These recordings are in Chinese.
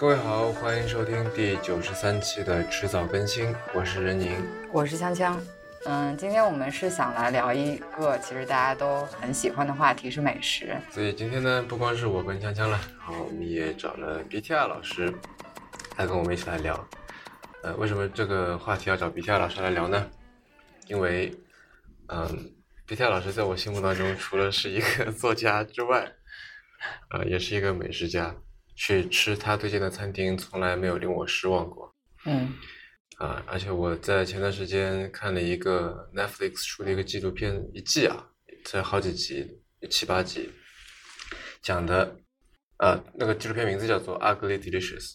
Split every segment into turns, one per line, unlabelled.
各位好，欢迎收听第九十三期的迟早更新，我是任宁，
我是锵锵。嗯，今天我们是想来聊一个其实大家都很喜欢的话题，是美食。
所以今天呢，不光是我跟锵锵了，然后我们也找了 BTR 老师来跟我们一起来聊。呃，为什么这个话题要找 BTR 老师来聊呢？因为，嗯，BTR 老师在我心目当中，除了是一个作家之外，呃，也是一个美食家。去吃他推荐的餐厅，从来没有令我失望过。
嗯。
啊，而且我在前段时间看了一个 Netflix 出的一个纪录片，一季啊，才好几集，七八集，讲的，呃，那个纪录片名字叫做《Ugly Delicious》，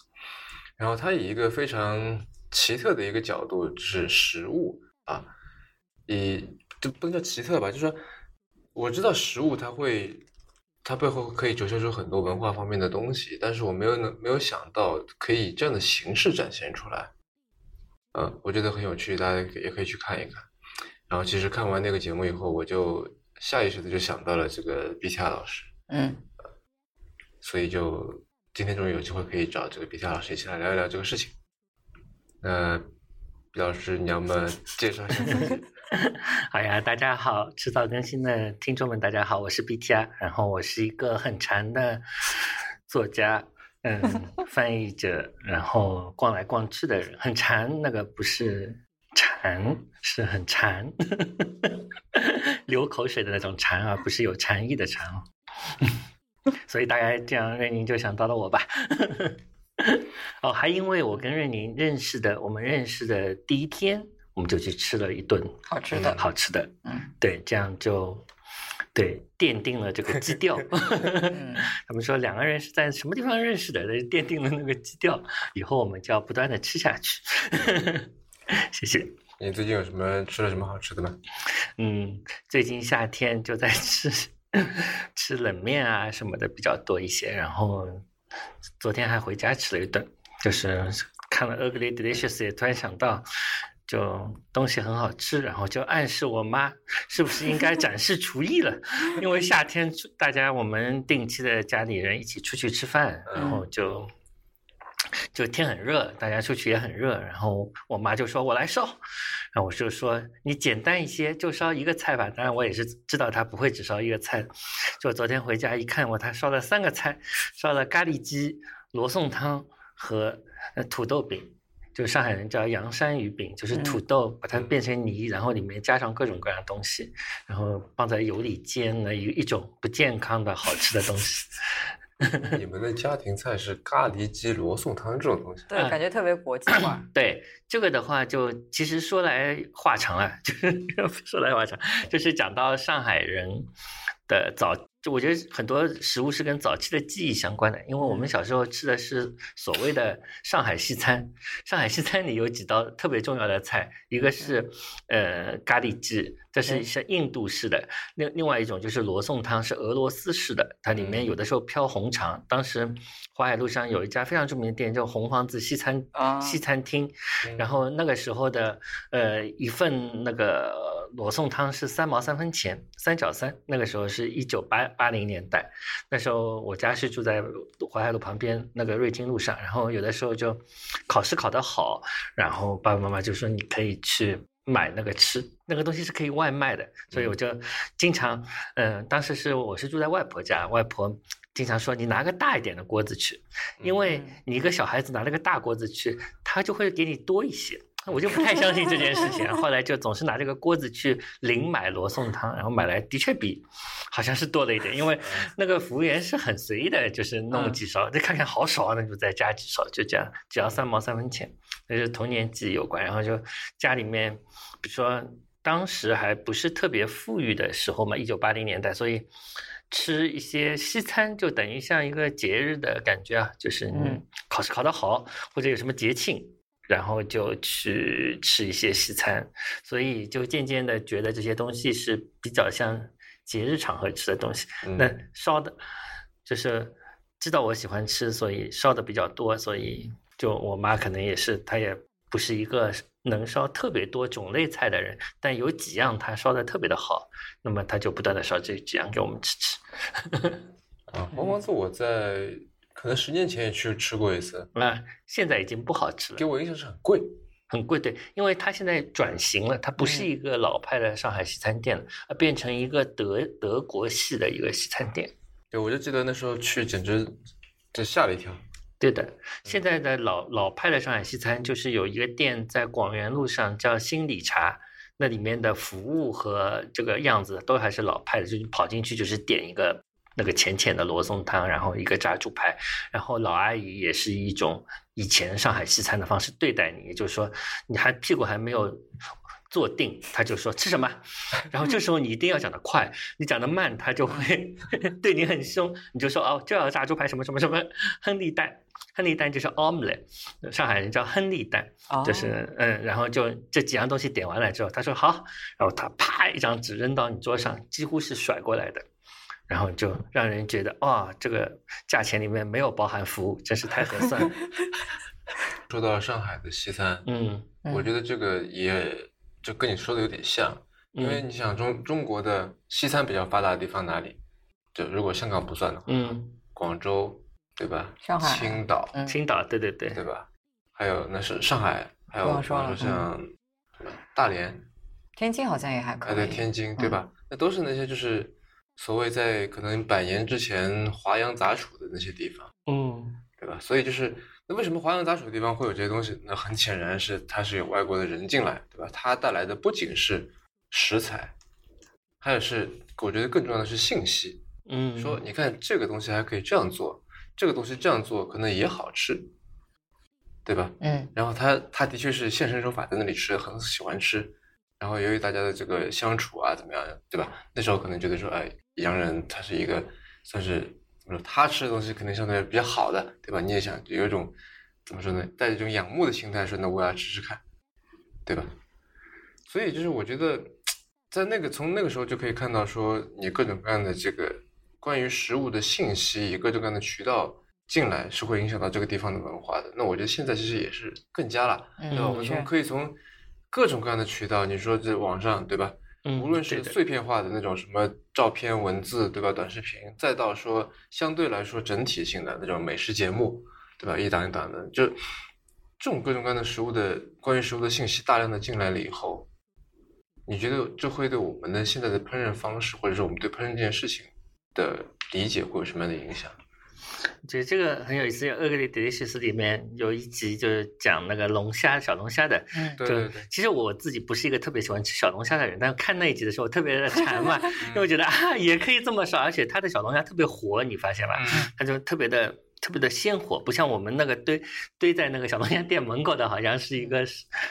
然后它以一个非常奇特的一个角度，就是食物啊，以就不能叫奇特吧，就是说，我知道食物它会，它背后可以折射出很多文化方面的东西，但是我没有能没有想到可以这样的形式展现出来。嗯，我觉得很有趣，大家也可以去看一看。然后，其实看完那个节目以后，我就下意识的就想到了这个 BTR 老师。
嗯，
所以就今天终于有机会可以找这个 BTR 老师一起来聊一聊这个事情。那毕老师，你要么介绍一下自己？
好呀，大家好，迟早更新的听众们，大家好，我是 BTR，然后我是一个很馋的作家。嗯，翻译者，然后逛来逛去的人，很馋。那个不是馋，是很馋，流口水的那种馋啊，不是有禅意的馋。所以大概这样，任宁就想到了我吧。哦，还因为我跟任宁认识的，我们认识的第一天，我们就去吃了一顿
好吃的，
好吃的。
嗯，
对，这样就。对，奠定了这个基调。他们说两个人是在什么地方认识的？奠定了那个基调，以后我们就要不断的吃下去。谢谢。
你最近有什么吃了什么好吃的吗？
嗯，最近夏天就在吃吃冷面啊什么的比较多一些。然后昨天还回家吃了一顿，就是看了《Ugly Delicious》，也突然想到。就东西很好吃，然后就暗示我妈 是不是应该展示厨艺了？因为夏天大家我们定期的家里人一起出去吃饭，然后就就天很热，大家出去也很热，然后我妈就说我来烧，然后我就说你简单一些，就烧一个菜吧。当然我也是知道她不会只烧一个菜，就昨天回家一看，我她烧了三个菜，烧了咖喱鸡、罗宋汤和土豆饼。就上海人叫洋山鱼饼，就是土豆把它变成泥，然后里面加上各种各样的东西，然后放在油里煎的一一种不健康的好吃的东西。
你们的家庭菜是咖喱鸡、罗宋汤这种东西？
对，感觉特别国际化。
对，这个的话就其实说来话长了，就是说来话长，就是讲到上海人的早。就我觉得很多食物是跟早期的记忆相关的，因为我们小时候吃的是所谓的上海西餐。上海西餐里有几道特别重要的菜，一个是呃咖喱鸡，这是是印度式的；另另外一种就是罗宋汤，是俄罗斯式的，它里面有的时候飘红肠。当时淮海路上有一家非常著名的店叫红房子西餐西餐厅，然后那个时候的呃一份那个。罗宋汤是三毛三分钱，三角三。那个时候是一九八八零年代，那时候我家是住在淮海路旁边那个瑞金路上，然后有的时候就考试考得好，然后爸爸妈妈就说你可以去买那个吃，那个东西是可以外卖的，所以我就经常，嗯，当时是我是住在外婆家，外婆经常说你拿个大一点的锅子去，因为你一个小孩子拿了个大锅子去，他就会给你多一些。我就不太相信这件事情，后来就总是拿这个锅子去零买罗宋汤，然后买来的确比好像是多了一点，因为那个服务员是很随意的，就是弄几勺，再看看好少，那就再加几勺，就这样，只要三毛三分钱，那是童年记忆有关。然后就家里面，比如说当时还不是特别富裕的时候嘛，一九八零年代，所以吃一些西餐就等于像一个节日的感觉啊，就是嗯，考试考得好或者有什么节庆。然后就去吃一些西餐，所以就渐渐的觉得这些东西是比较像节日场合吃的东西。那烧的，就是知道我喜欢吃，所以烧的比较多。所以就我妈可能也是，她也不是一个能烧特别多种类菜的人，但有几样她烧的特别的好，那么她就不断的烧这几样给我们吃吃。
啊，黄黄子我在。可能十年前也去吃过一次，
啊，现在已经不好吃了
给。我印象是很贵。
很贵，对，因为它现在转型了，它不是
嗯
一个老派的上海西餐店了，而变成一个德德国系的一个西餐店。
对，我就记得那时候去，简直这吓了一跳。
对的，现在的老老派的上海西餐就是有一个店在广元路上叫新理茶，那里面的服务和这个样子都还是老派的，就是跑进去就是点一个那个浅浅的罗宋汤，然后一个炸猪排，然后老阿姨也是一种以前上海西餐的方式对待你，也就是说你还屁股还没有。坐定，他就说吃什么，然后这时候你一定要讲得快，你讲得慢，他就会 对你很凶。你就说哦，这要炸猪排什么什么什么，亨利蛋，亨利蛋就是 omelette，上海人叫亨利蛋，
哦
就是嗯，然后就这几样东西点完了之后，他说好，然后他啪一张纸扔到你桌上，几乎是甩过来的，然后就让人觉得哇、这个价钱里面没有包含服务，真是太合算了。
说到上海的西餐，
嗯，
我觉得这个也就跟你说的有点像，因为
嗯
你想中中国的西餐比较发达的地方哪里？就如果香港不算的话，
嗯，
广州对吧？
上海
青岛
嗯
青岛，对对对，
对吧？还有那是上海，还有比如说像什么大连，
天津好像也还可
哎
以。
对天津对吧？那都是那些就是所谓在可能百年之前华阳杂处的那些地方。
嗯
对吧？所以就是，那为什么华阳杂处的地方会有这些东西？那很显然是它是有外国的人进来，对吧？它带来的不仅是食材，还有是我觉得更重要的是信息。
嗯，
说你看这个东西还可以这样做，这个东西这样做可能也好吃，对吧？
嗯
然后他他的确是现身说法在那里吃，很喜欢吃。然后由于大家的这个相处啊，怎么样，对吧？那时候可能觉得说，哎，洋人他是一个算是怎么说，他吃的东西肯定相对比较好的，对吧？你也想有一种怎么说呢，带着一种仰慕的心态说，那我也要吃吃看，对吧？所以就是我觉得，在那个从那个时候就可以看到说，你各种各样的这个关于食物的信息，以各种各样的渠道进来，是会影响到这个地方的文化的。那我觉得现在其实也是更加了，对吧？
嗯，
我们从可以从各种各样的渠道，你说这网上对吧？
嗯
无论是碎片化的那种什么照片、文字，对吧？短视频，再到说相对来说整体性的那种美食节目，对吧？一档一档的，就这种各种各样的食物的关于食物的信息大量的进来了以后，你觉得这会对我们的现在的烹饪方式，或者说我们对烹饪这件事情的理解会有什么样的影响？
我觉得这个很有意思，《Ugly Delicious》里面有一集就是讲那个龙虾、小龙虾的。
嗯
就
对对对，
其实我自己不是一个特别喜欢吃小龙虾的人，但是看那一集的时候特别的馋嘛，因为我觉得啊也可以这么烧，而且它的小龙虾特别活，你发现吧？
嗯，
它就特别的特别的鲜活，不像我们那个堆堆在那个小龙虾店门口的，好像是一个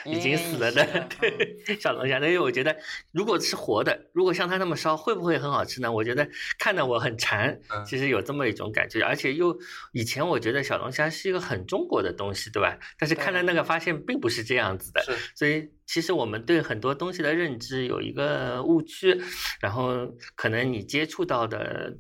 已经死了的对小龙虾。因为我觉得如果是活的，如果像它那么烧，会不会很好吃呢？我觉得看得我很馋
嗯，
其实有这么一种感觉，而且又以前我觉得小龙虾是一个很中国的东西，对吧？但是看了那个发现并不是这样子的，所以其实我们对很多东西的认知有一个误区，然后可能你接触到的。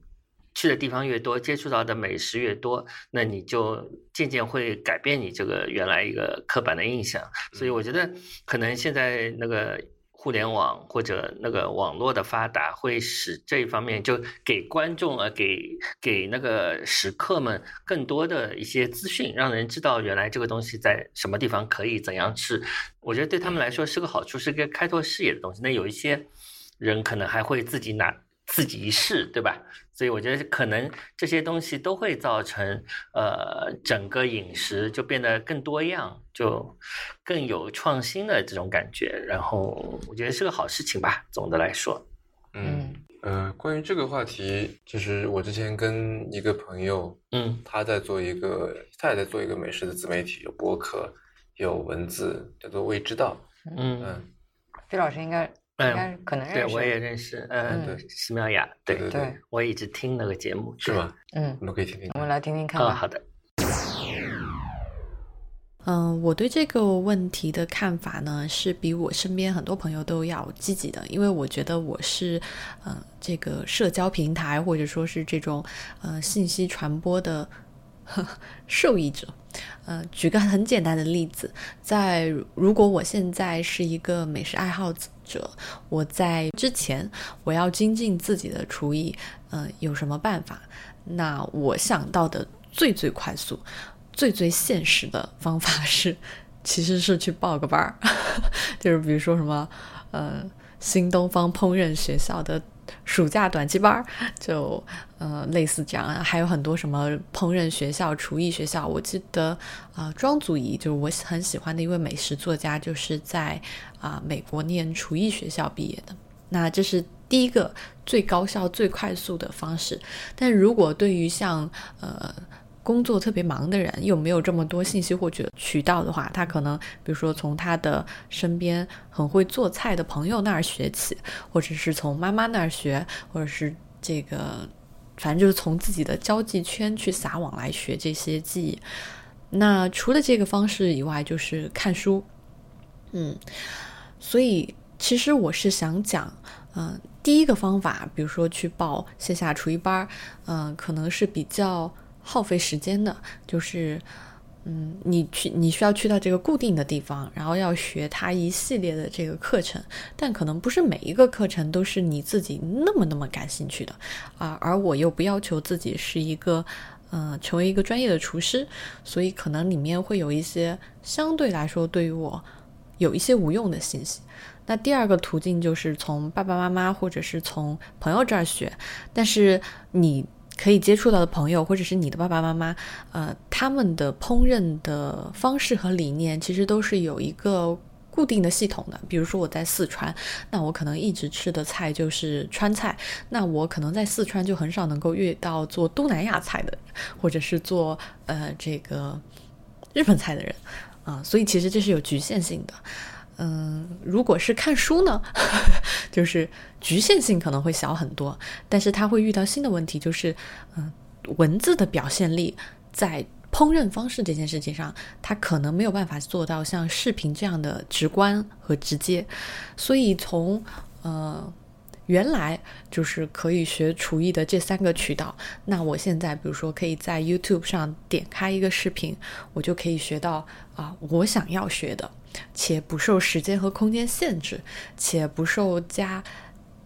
去的地方越多，接触到的美食越多，那你就渐渐会改变你这个原来一个刻板的印象。所以我觉得，可能现在那个互联网或者那个网络的发达，会使这一方面就给观众啊，给给那个食客们更多的一些资讯，让人知道原来这个东西在什么地方可以怎样吃。我觉得对他们来说是个好处，是个开拓视野的东西。那有一些人可能还会自己拿自己一试，对吧？所以我觉得可能这些东西都会造成呃整个饮食就变得更多样，就更有创新的这种感觉。然后我觉得是个好事情吧。总的来说，
嗯呃，关于这个话题，就是我之前跟一个朋友，
嗯
他在做一个，他也在做一个美食的自媒体，有博客，有文字，叫做未知道。
嗯
嗯，
毕老师应该应该可能认识，
对我也认识，呃，
嗯
对，石妙雅，对
对
对，
我一直听那个节目，
是吗？
嗯，
我们可以听听
我们来听听看
啊，
吧。
好的，
嗯，我对这个问题的看法呢，是比我身边很多朋友都要积极的，因为我觉得我是，呃，这个社交平台或者说是这种呃信息传播的呵 受益者。呃，举个很简单的例子，在如果我现在是一个美食爱好者，者我在之前我要精进自己的厨艺，呃，有什么办法？那我想到的最最快速、最最现实的方法是，其实是去报个班儿，就是比如说什么，呃，新东方烹饪学校的。暑假短期班儿，就呃类似这样，还有很多什么烹饪学校、厨艺学校。我记得啊，庄祖仪就是我很喜欢的一位美食作家，就是在啊美国念厨艺学校毕业的。那这是第一个最高效、最快速的方式。但如果对于像呃。工作特别忙的人，又没有这么多信息获取渠道的话，他可能比如说从他的身边很会做菜的朋友那儿学起，或者是从妈妈那儿学，或者是这个，反正就是从自己的交际圈去撒网来学这些技艺。那除了这个方式以外，就是看书。嗯，所以其实我是想讲，嗯，第一个方法，比如说去报线下厨艺班，嗯，可能是比较。耗费时间的，就是，嗯，你去你需要去到这个固定的地方，然后要学它一系列的这个课程，但可能不是每一个课程都是你自己那么那么感兴趣的啊。而我又不要求自己是一个，嗯，成为一个专业的厨师，所以可能里面会有一些相对来说对于我有一些无用的信息。那第二个途径就是从爸爸妈妈或者是从朋友这儿学，但是你。可以接触到的朋友，或者是你的爸爸妈妈，呃，他们的烹饪的方式和理念，其实都是有一个固定的系统的。比如说我在四川，那我可能一直吃的菜就是川菜，那我可能在四川就很少能够遇到做东南亚菜的，或者是做呃这个日本菜的人，啊，所以其实这是有局限性的。嗯，如果是看书呢，就是局限性可能会小很多，但是他会遇到新的问题，就是嗯，文字的表现力在烹饪方式这件事情上，它可能没有办法做到像视频这样的直观和直接，所以从呃。原来就是可以学厨艺的这三个渠道。那我现在，比如说，可以在 YouTube 上点开一个视频，我就可以学到啊，我想要学的，且不受时间和空间限制，且不受家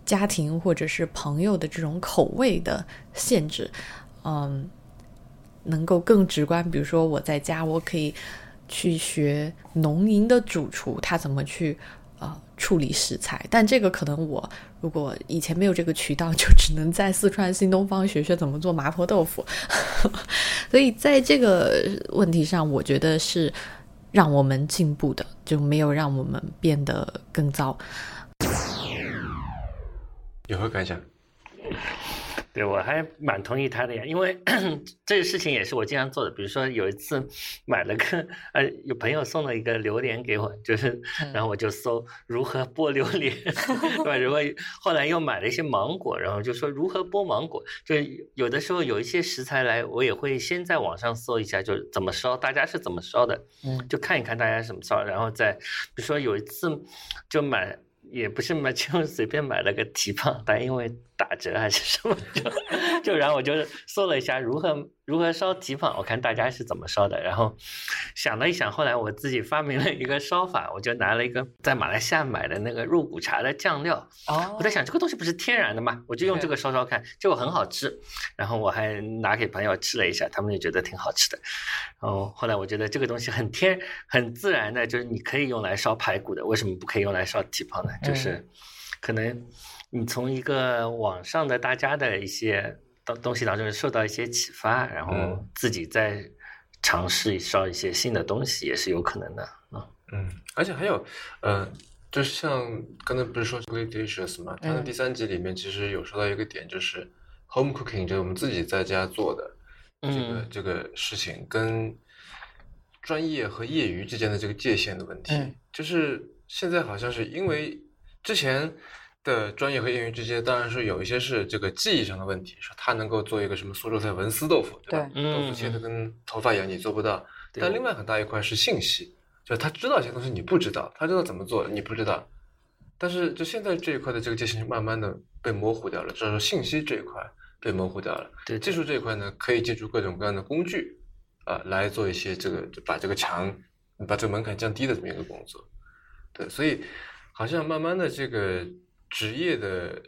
家庭或者是朋友的这种口味的限制。嗯，能够更直观。比如说，我在家，我可以去学农营的主厨他怎么去。呃，处理食材，但这个可能我如果以前没有这个渠道，就只能在四川新东方学学怎么做麻婆豆腐。所以在这个问题上，我觉得是让我们进步的，就没有让我们变得更糟。
有何感想？
对，我还蛮同意他的呀，因为 这个事情也是我经常做的。比如说有一次 买了个呃，有朋友送了一个榴莲给我，就是 然后我就搜如何剥榴莲，对吧？如果后来又买了一些芒果，然后就说如何剥芒果。就有的时候有一些食材来，我也会先在网上搜一下，就是怎么烧，大家是怎么烧的，嗯，就看一看大家怎么烧，然后再比如说有一次就买。也不是买，就随便买了个蹄膀，但因为打折还是什么，就 就然后我就搜了一下如何如何烧蹄膀，我看大家是怎么烧的，然后想了一想，后来我自己发明了一个烧法，我就拿了一个在马来西亚买的那个肉骨茶的酱料，哦，我在想这个东西不是天然的吗？我就用这个烧烧看，结果很好吃，然后我还拿给朋友吃了一下，他们也觉得挺好吃的，然后后来我觉得这个东西很天很自然的，就是你可以用来烧排骨的，为什么不可以用来烧蹄膀呢？就是，可能你从一个网上的大家的一些东东西当中受到一些启发，然后自己再尝试烧一些新的东西，也是有可能的啊。
嗯，而且还有，呃，就是像刚才不是说 delicious 嘛？它的第三集里面其实有说到一个点，就是 home cooking，就是我们自己在家做的这个这个事情，跟专业和业余之间的这个界限的问题，就是现在好像是因为。之前的专业和业余之间，当然是有一些是这个技艺上的问题，说他能够做一个什么苏州菜文思豆腐，对吧？豆腐切的跟头发一样，你做不到。但另外很大一块是信息，就是他知道一些东西你不知道，他知道怎么做你不知道。但是就现在这一块的这个界限慢慢的被模糊掉了，至少说信息这一块被模糊掉了。
对，
技术这一块呢，可以借助各种各样的工具啊来做一些这个，就把这个墙把这个门槛降低的这么一个工作。对，所以。好像慢慢的，这个职业的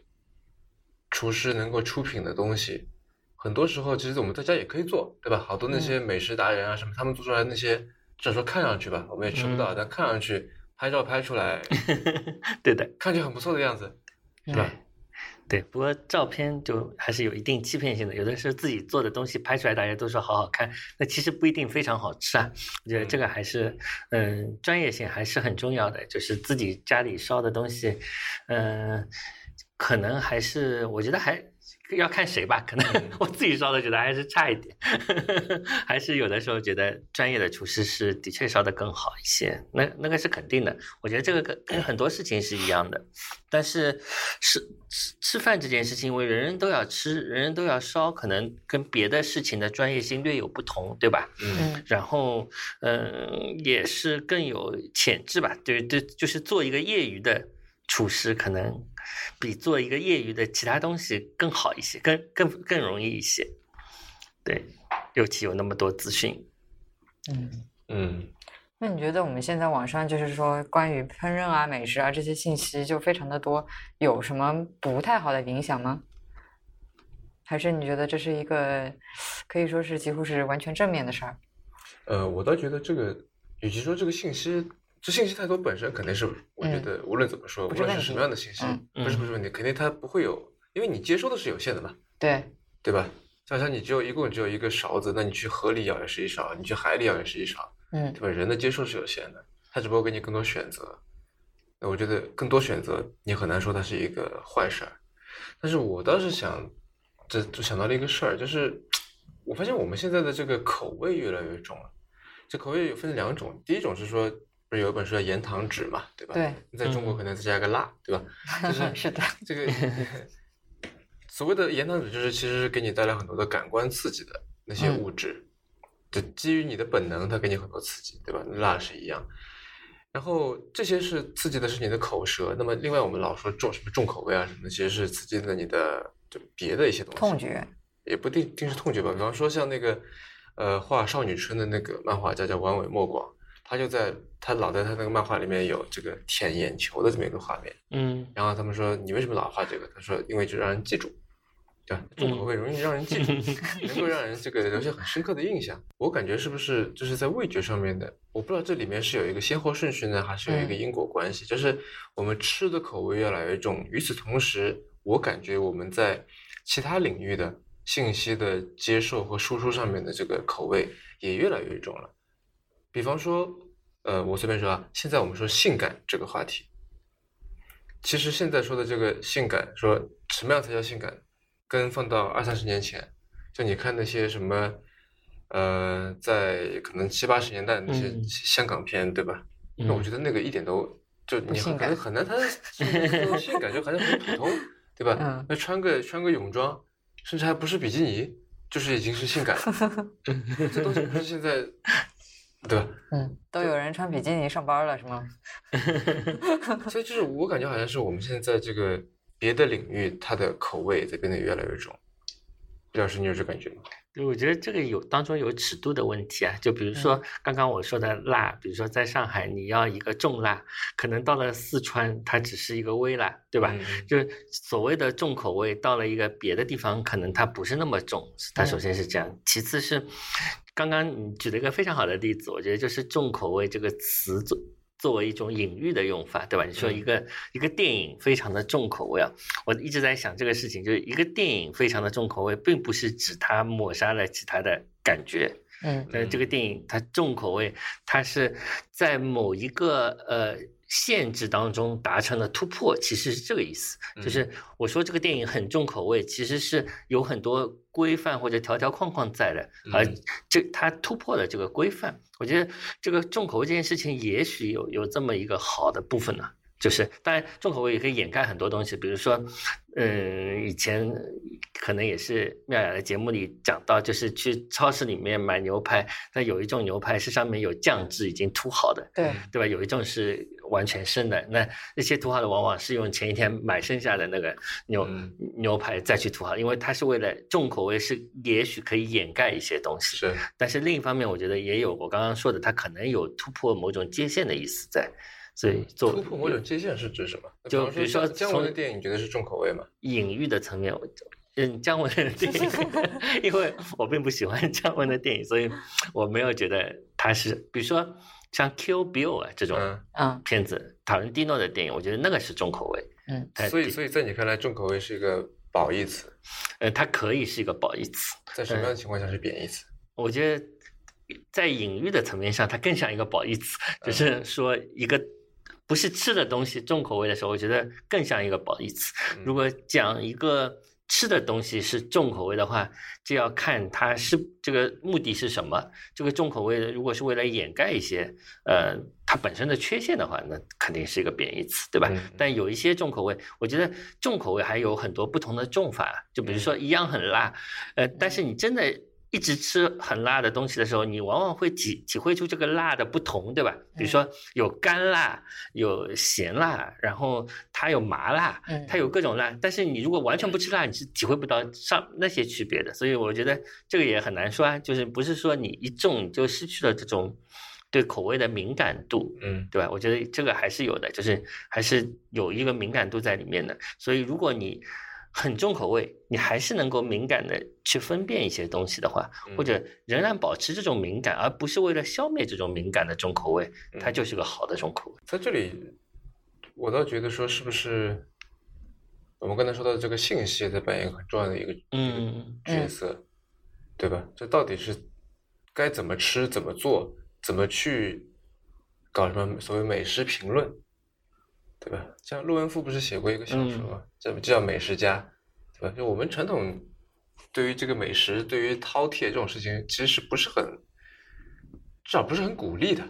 厨师能够出品的东西，很多时候其实我们在家也可以做，对吧？好多那些美食达人啊什么，他们做出来那些，至少说看上去吧，我们也吃不到，但看上去拍照拍出来，
对的，
看起来很不错的样子，是吧？
对，不过照片就还是有一定欺骗性的，有的时候自己做的东西拍出来，大家都说好好看，那其实不一定非常好吃啊。我觉得这个还是，嗯，专业性还是很重要的，就是自己家里烧的东西，嗯，可能还是我觉得还。要看谁吧，可能 我自己烧的觉得还是差一点，还是有的时候觉得专业的厨师是的确烧的更好一些，那那个是肯定的。我觉得这个跟跟很多事情是一样的，但是吃吃吃饭这件事情，因为人人都要吃，人人都要烧，可能跟别的事情的专业性略有不同，对吧？
嗯。
然后嗯，也是更有潜质吧，对对，就是做一个业余的。厨师可能比做一个业余的其他东西更好一些，更更更容易一些。对，尤其有那么多资讯。
嗯
嗯。
那你觉得我们现在网上就是说关于烹饪啊、美食啊这些信息就非常的多，有什么不太好的影响吗？还是你觉得这是一个可以说是几乎是完全正面的事儿？
呃，我倒觉得这个，与其说这个信息。这信息太多本身肯定是，我觉得无论怎么说，无论是什么样的信息，不是不是问题，肯定它不会有，因为你接收的是有限的嘛，
对。
对吧？就像你只有一共只有一个勺子，那你去河里舀也是一勺，你去海里舀也是一勺，
嗯，
对吧？人的接受是有限的，他只不过给你更多选择，那我觉得更多选择你很难说它是一个坏事儿，但是我倒是想，这就想到了一个事儿，就是我发现我们现在的这个口味越来越重了，这口味有分两种，第一种是说。不是有一本书叫《盐糖纸》嘛，对吧？
对，
在中国可能再加个辣，对吧？就是
是的，
这个所谓的盐糖纸，就是其实是给你带来很多的感官刺激的那些物质，就基于你的本能，它给你很多刺激，对吧？辣是一样，然后这些是刺激的是你的口舌。那么另外我们老说重什么重口味啊什么的，其实是刺激的你的就别的一些东西。
痛觉
也不定定是痛觉吧。比方说像那个呃画少女春的那个漫画家叫丸尾莫广。他就在他老在他那个漫画里面有这个舔眼球的这么一个画面，
嗯，
然后他们说你为什么老画这个？他说因为就让人记住，对？重口味容易让人记住，能够让人这个留下很深刻的印象。我感觉是不是就是在味觉上面的？我不知道这里面是有一个先后顺序呢，还是有一个因果关系？就是我们吃的口味越来越重，与此同时，我感觉我们在其他领域的信息的接受和输出上面的这个口味也越来越重了。比方说，呃，我随便说啊，现在我们说性感这个话题，其实现在说的这个性感，说什么样才叫性感，跟放到二三十年前，就你看那些什么，呃，在可能七八十年代那些香港片，对吧？那我觉得那个一点都就你很难很难，它性感就好像很普通，对吧？那穿个穿个泳装，甚至还不是比基尼，就是已经是性感了，这东西不是现在。对吧？
嗯，都有人穿比基尼上班了，是吗？
所以就是我感觉好像是我们现在这个别的领域，它的口味在变得越来越重。李老师，你有这感觉吗？
对，我觉得这个有当中有尺度的问题啊。就比如说刚刚我说的辣，比如说在上海你要一个重辣，可能到了四川它只是一个微辣，对吧？就是所谓的重口味，到了一个别的地方，可能它不是那么重。它首先是这样，其次是。刚刚你举了一个非常好的例子，我觉得就是“重口味”这个词作作为一种隐喻的用法，对吧？你说一个一个电影非常的重口味啊，我一直在想这个事情，就是一个电影非常的重口味，并不是指它抹杀了其他的感觉，
嗯，
呃，这个电影它重口味，它是在某一个呃。限制当中达成了突破，其实是这个意思。就是我说这个电影很重口味，其实是有很多规范或者条条框框在的，而这它突破了这个规范。我觉得这个重口味这件事情，也许有有这么一个好的部分呢。就是，当然重口味也可以掩盖很多东西，比如说，嗯，以前可能也是妙雅的节目里讲到，就是去超市里面买牛排，那有一种牛排是上面有酱汁已经涂好的，
对
对吧？有一种是完全生的，那那些涂好的往往是用前一天买剩下的那个牛牛排再去涂好，因为它是为了重口味，是也许可以掩盖一些东西，
是。
但是另一方面，我觉得也有我刚刚说的，它可能有突破某种界限的意思在。所以做
突破某种界限是指什么？
就比如说
姜文的电影，你觉得是重口味吗？
隐喻的层面，就是姜文的电影，因为我并不喜欢姜文的电影，所以我没有觉得他是，比如说像《Kill Bill》啊这种
嗯，
嗯
片子，塔伦蒂诺的电影，我觉得那个是重口味。
嗯
它
所以所以在你看来，重口味是一个褒义词，
呃，它可以是一个褒义词，
在什么样的情况下是贬义词？
我觉得在隐喻的层面上，它更像一个褒义词，就是说一个不是吃的东西重口味的时候，我觉得更像一个褒义词。
嗯
如果讲一个吃的东西是重口味的话，就要看它是这个目的是什么。这个重口味的，如果是为了掩盖一些呃它本身的缺陷的话，那肯定是一个贬义词，对吧？
嗯
但有一些重口味，我觉得重口味还有很多不同的重法，就比如说一样很辣，呃，但是你真的。一直吃很辣的东西的时候，你往往会体体会出这个辣的不同，对吧？比如说有干辣，有咸辣，然后它有麻辣，
嗯
它有各种辣。但是你如果完全不吃辣，你是体会不到上那些区别的。所以我觉得这个也很难说啊，就是不是说你一重你就失去了这种对口味的敏感度，
嗯
对吧？我觉得这个还是有的，就是还是有一个敏感度在里面的。所以如果你很重口味，你还是能够敏感的去分辨一些东西的话，
嗯
或者仍然保持这种敏感，而不是为了消灭这种敏感的重口味，它
嗯
就是个好的重口味。
在这里，我倒觉得说，是不是我们刚才说到的这个信息也在扮演很重要的一个
嗯
一个角色，对吧？这到底是该怎么吃、怎么做、怎么去搞什么所谓美食评论，对吧？像陆文夫不是写过一个小说嘛？这就叫《美食家》，对吧？就我们传统对于这个美食、对于饕餮这种事情，其实是不是很，至少不是很鼓励的，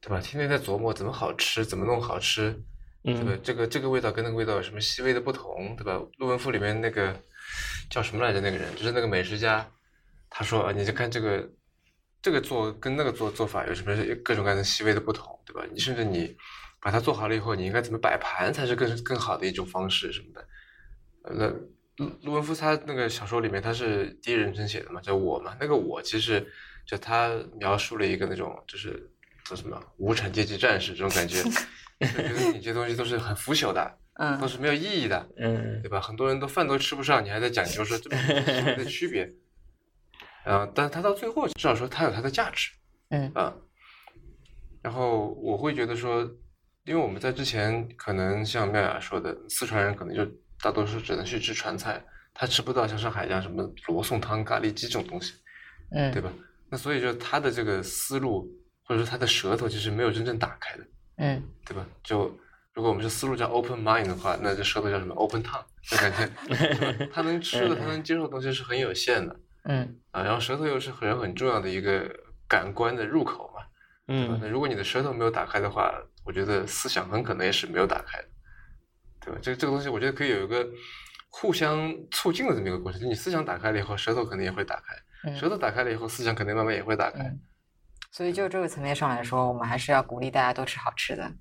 对吧？天天在琢磨怎么好吃，怎么弄好吃，对吧
嗯？
这个这个味道跟那个味道有什么细微的不同，对吧？陆文夫里面那个叫什么来着？那个人就是那个美食家，他说啊，你就看这个这个做跟那个做做法有什么各种各样的细微的不同，对吧？你甚至你把它做好了以后，你应该怎么摆盘才是更更好的一种方式什么的。呃那陆陆文夫他那个小说里面他是第一人称写的嘛，叫我嘛，那个我其实就他描述了一个那种就是叫什么无产阶级战士这种感觉，就觉得你这东西都是很腐朽的，都
嗯
是没有意义的，
嗯
对吧？很多人都饭都吃不上，你还在讲究说这种细微的区别，啊，但是他到最后至少说他有他的价值，
嗯
啊，然后我会觉得说，因为我们在之前可能像妙雅说的，四川人可能就大多数只能去吃川菜，他吃不到像上海一样什么罗宋汤、咖喱鸡这种东西，
嗯，
对吧？那所以就他的这个思路或者说他的舌头其实没有真正打开的，
嗯
对吧？就如果我们是思路叫 open mind 的话，那这舌头叫什么 open tongue？就感觉 他能吃的、他能接受的东西是很有限的
嗯
啊。然后舌头又是人很重要的一个感官的入口嘛？
嗯
那如果你的舌头没有打开的话，我觉得思想很可能也是没有打开的，对吧？这这个东西我觉得可以有一个互相促进的这么一个过程，就你思想打开了以后，舌头肯定也会打开，舌
嗯，
头打开了以后，思想肯定慢慢也会打开。
嗯所以就这个层面上来说，我们还是要鼓励大家多吃好吃的，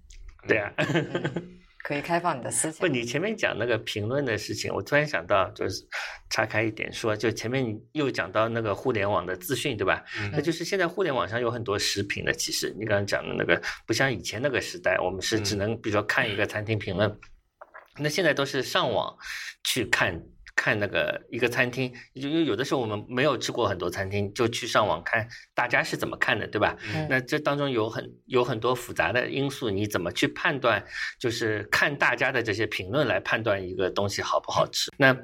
对啊。
嗯可以开放你的思想不，
你前面讲那个评论的事情，我突然想到，就是岔开一点说，就前面你又讲到那个互联网的资讯，对吧？
嗯
那就是现在互联网上有很多食品的，其实你刚刚讲的那个，不像以前那个时代，我们是只
嗯
能比如说看一个餐厅评论，那现在都是上网去看。看那个一个餐厅，因为有的时候我们没有吃过很多餐厅，就去上网看大家是怎么看的，对吧？
嗯
那这当中有很有很多复杂的因素，你怎么去判断？就是看大家的这些评论来判断一个东西好不好吃。那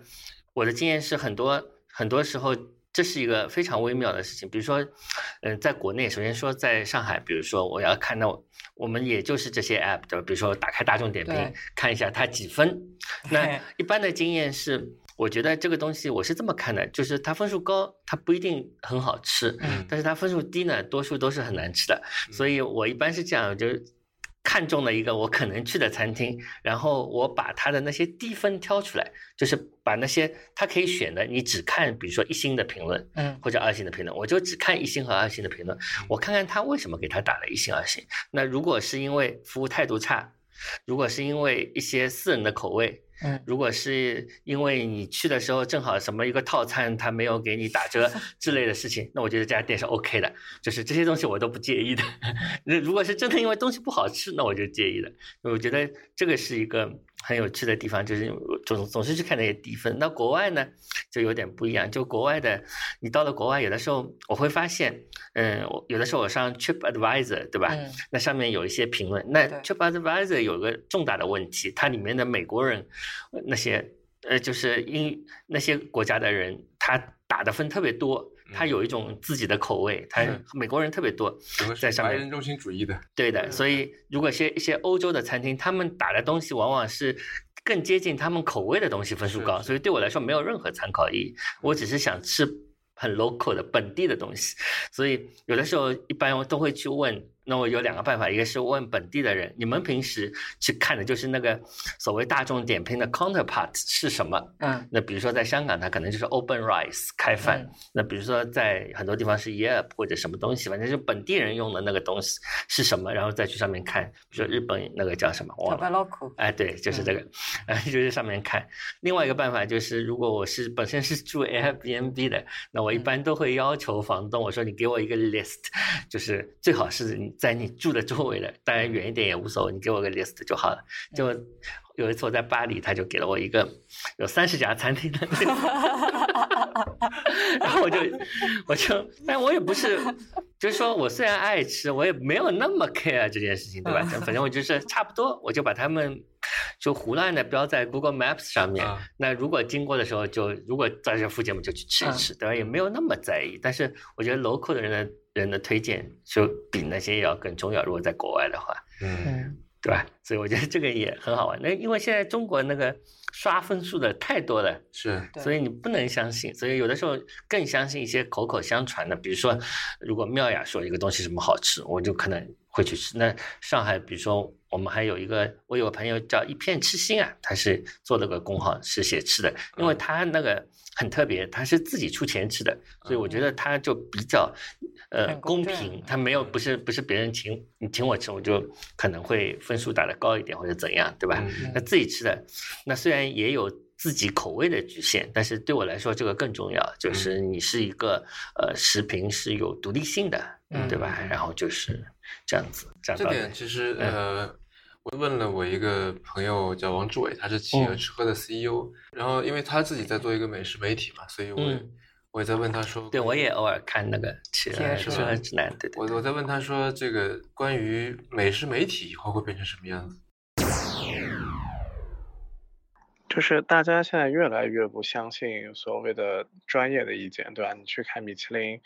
我的经验是，很多很多时候这是一个非常微妙的事情。比如说，嗯、在国内，首先说在上海，比如说我要看到我们也就是这些 app 的，比如说打开大众点评看一下它几分。那一般的经验是。我觉得这个东西我是这么看的，就是它分数高，它不一定很好吃，
嗯
但是它分数低呢，多数都是很难吃的。所以我一般是这样，就是看中了一个我可能去的餐厅，然后我把它的那些低分挑出来，就是把那些它可以选的，你只看比如说一星的评论
嗯
或者二星的评论，我就只看一星和二星的评论，我看看他为什么给他打了一星二星。那如果是因为服务态度差，如果是因为一些私人的口味，
嗯
如果是因为你去的时候正好什么一个套餐他没有给你打折 之类的事情，那我觉得这家店是 OK 的，就是这些东西我都不介意的。那如果是真的因为东西不好吃，那我就介意的。我觉得这个是一个很有趣的地方，就是总总是去看那些低分。那国外呢，就有点不一样。就国外的，你到了国外，有的时候我会发现，嗯，我有的时候我上 Trip Advisor，对吧？
嗯
那上面有一些评论。那 Trip Advisor 有个重大的问题，它里面的美国人那些呃，就是英那些国家的人，他打的分特别多，他
嗯
有一种自己的口味，他美国人特别多。在上面
白人中心主义的，
对的，所以如果些一些欧洲的餐厅，他们打的东西往往是更接近他们口味的东西，分数高，所以对我来说没有任何参考意义。我只是想吃很 local 的本地的东西，所以有的时候一般我都会去问。那我有两个办法，一个是问本地的人，你们平时去看的就是那个所谓大众点评的 counterpart 是什么？
嗯
那比如说在香港，它可能就是 Open Rice 开饭。
嗯
那比如说在很多地方是 Yelp 或者什么东西，反正就本地人用的那个东西是什么，然后再去上面看。比如说日本那个叫什么，忘了。
，Tabaloco，
哎，对，就是这个，哎，就是上面看。另外一个办法就是，如果我是本身是住 Airbnb 的，那我一般都会要求房东，我说你给我一个 list，就是最好是你在你住的周围的，当然远一点也无所谓，你给我个 list 就好了。就有一次我在巴黎，他就给了我一个有三十家餐厅的那个。然后我就，我就，但我也不是，就是说我虽然爱吃，我也没有那么 care 这件事情，对吧？反正我就是差不多，我就把他们就胡乱的标在 Google Maps 上面。
啊
那如果经过的时候就，如果在这附近，我们就去吃一吃，对吧？也没有那么在意。但是我觉得 local 的人的人的推荐就比那些要更重要。如果在国外的话，
嗯，
嗯
对吧？所以我觉得这个也很好玩。那因为现在中国那个刷分数的太多了。
是
所以你不能相信，所以有的时候更相信一些口口相传的，比如说，如果妙雅说一个东西什么好吃，我就可能会去吃。那上海，比如说我们还有一个，我有个朋友叫一片痴心啊，他是做了个工号是写吃的，因为他那个很特别，他是自己出钱吃的，所以我觉得他就比较呃
公
平，他没有不是不是别人请你请我吃，我就可能会分数打得高一点或者怎样，对吧？
嗯
那自己吃的，那虽然也有自己口味的局限，但是对我来说这个更重要，就是你是一个呃食品是有独立性的，
嗯
对吧？然后就是这样子，这样
这点其实
嗯
呃，我问了我一个朋友叫王志伟，他是企鹅
嗯
吃喝的 CEO，、然后因为他自己在做一个美食媒体嘛，所以我、
嗯
我也在问他说，
对我也偶尔看那个企
鹅
吃喝指南，对对。
我我在问他说，这个关于美食媒体以后会变成什么样子？
就是大家现在越来越不相信所谓的专业的意见，对吧？你去看米其林，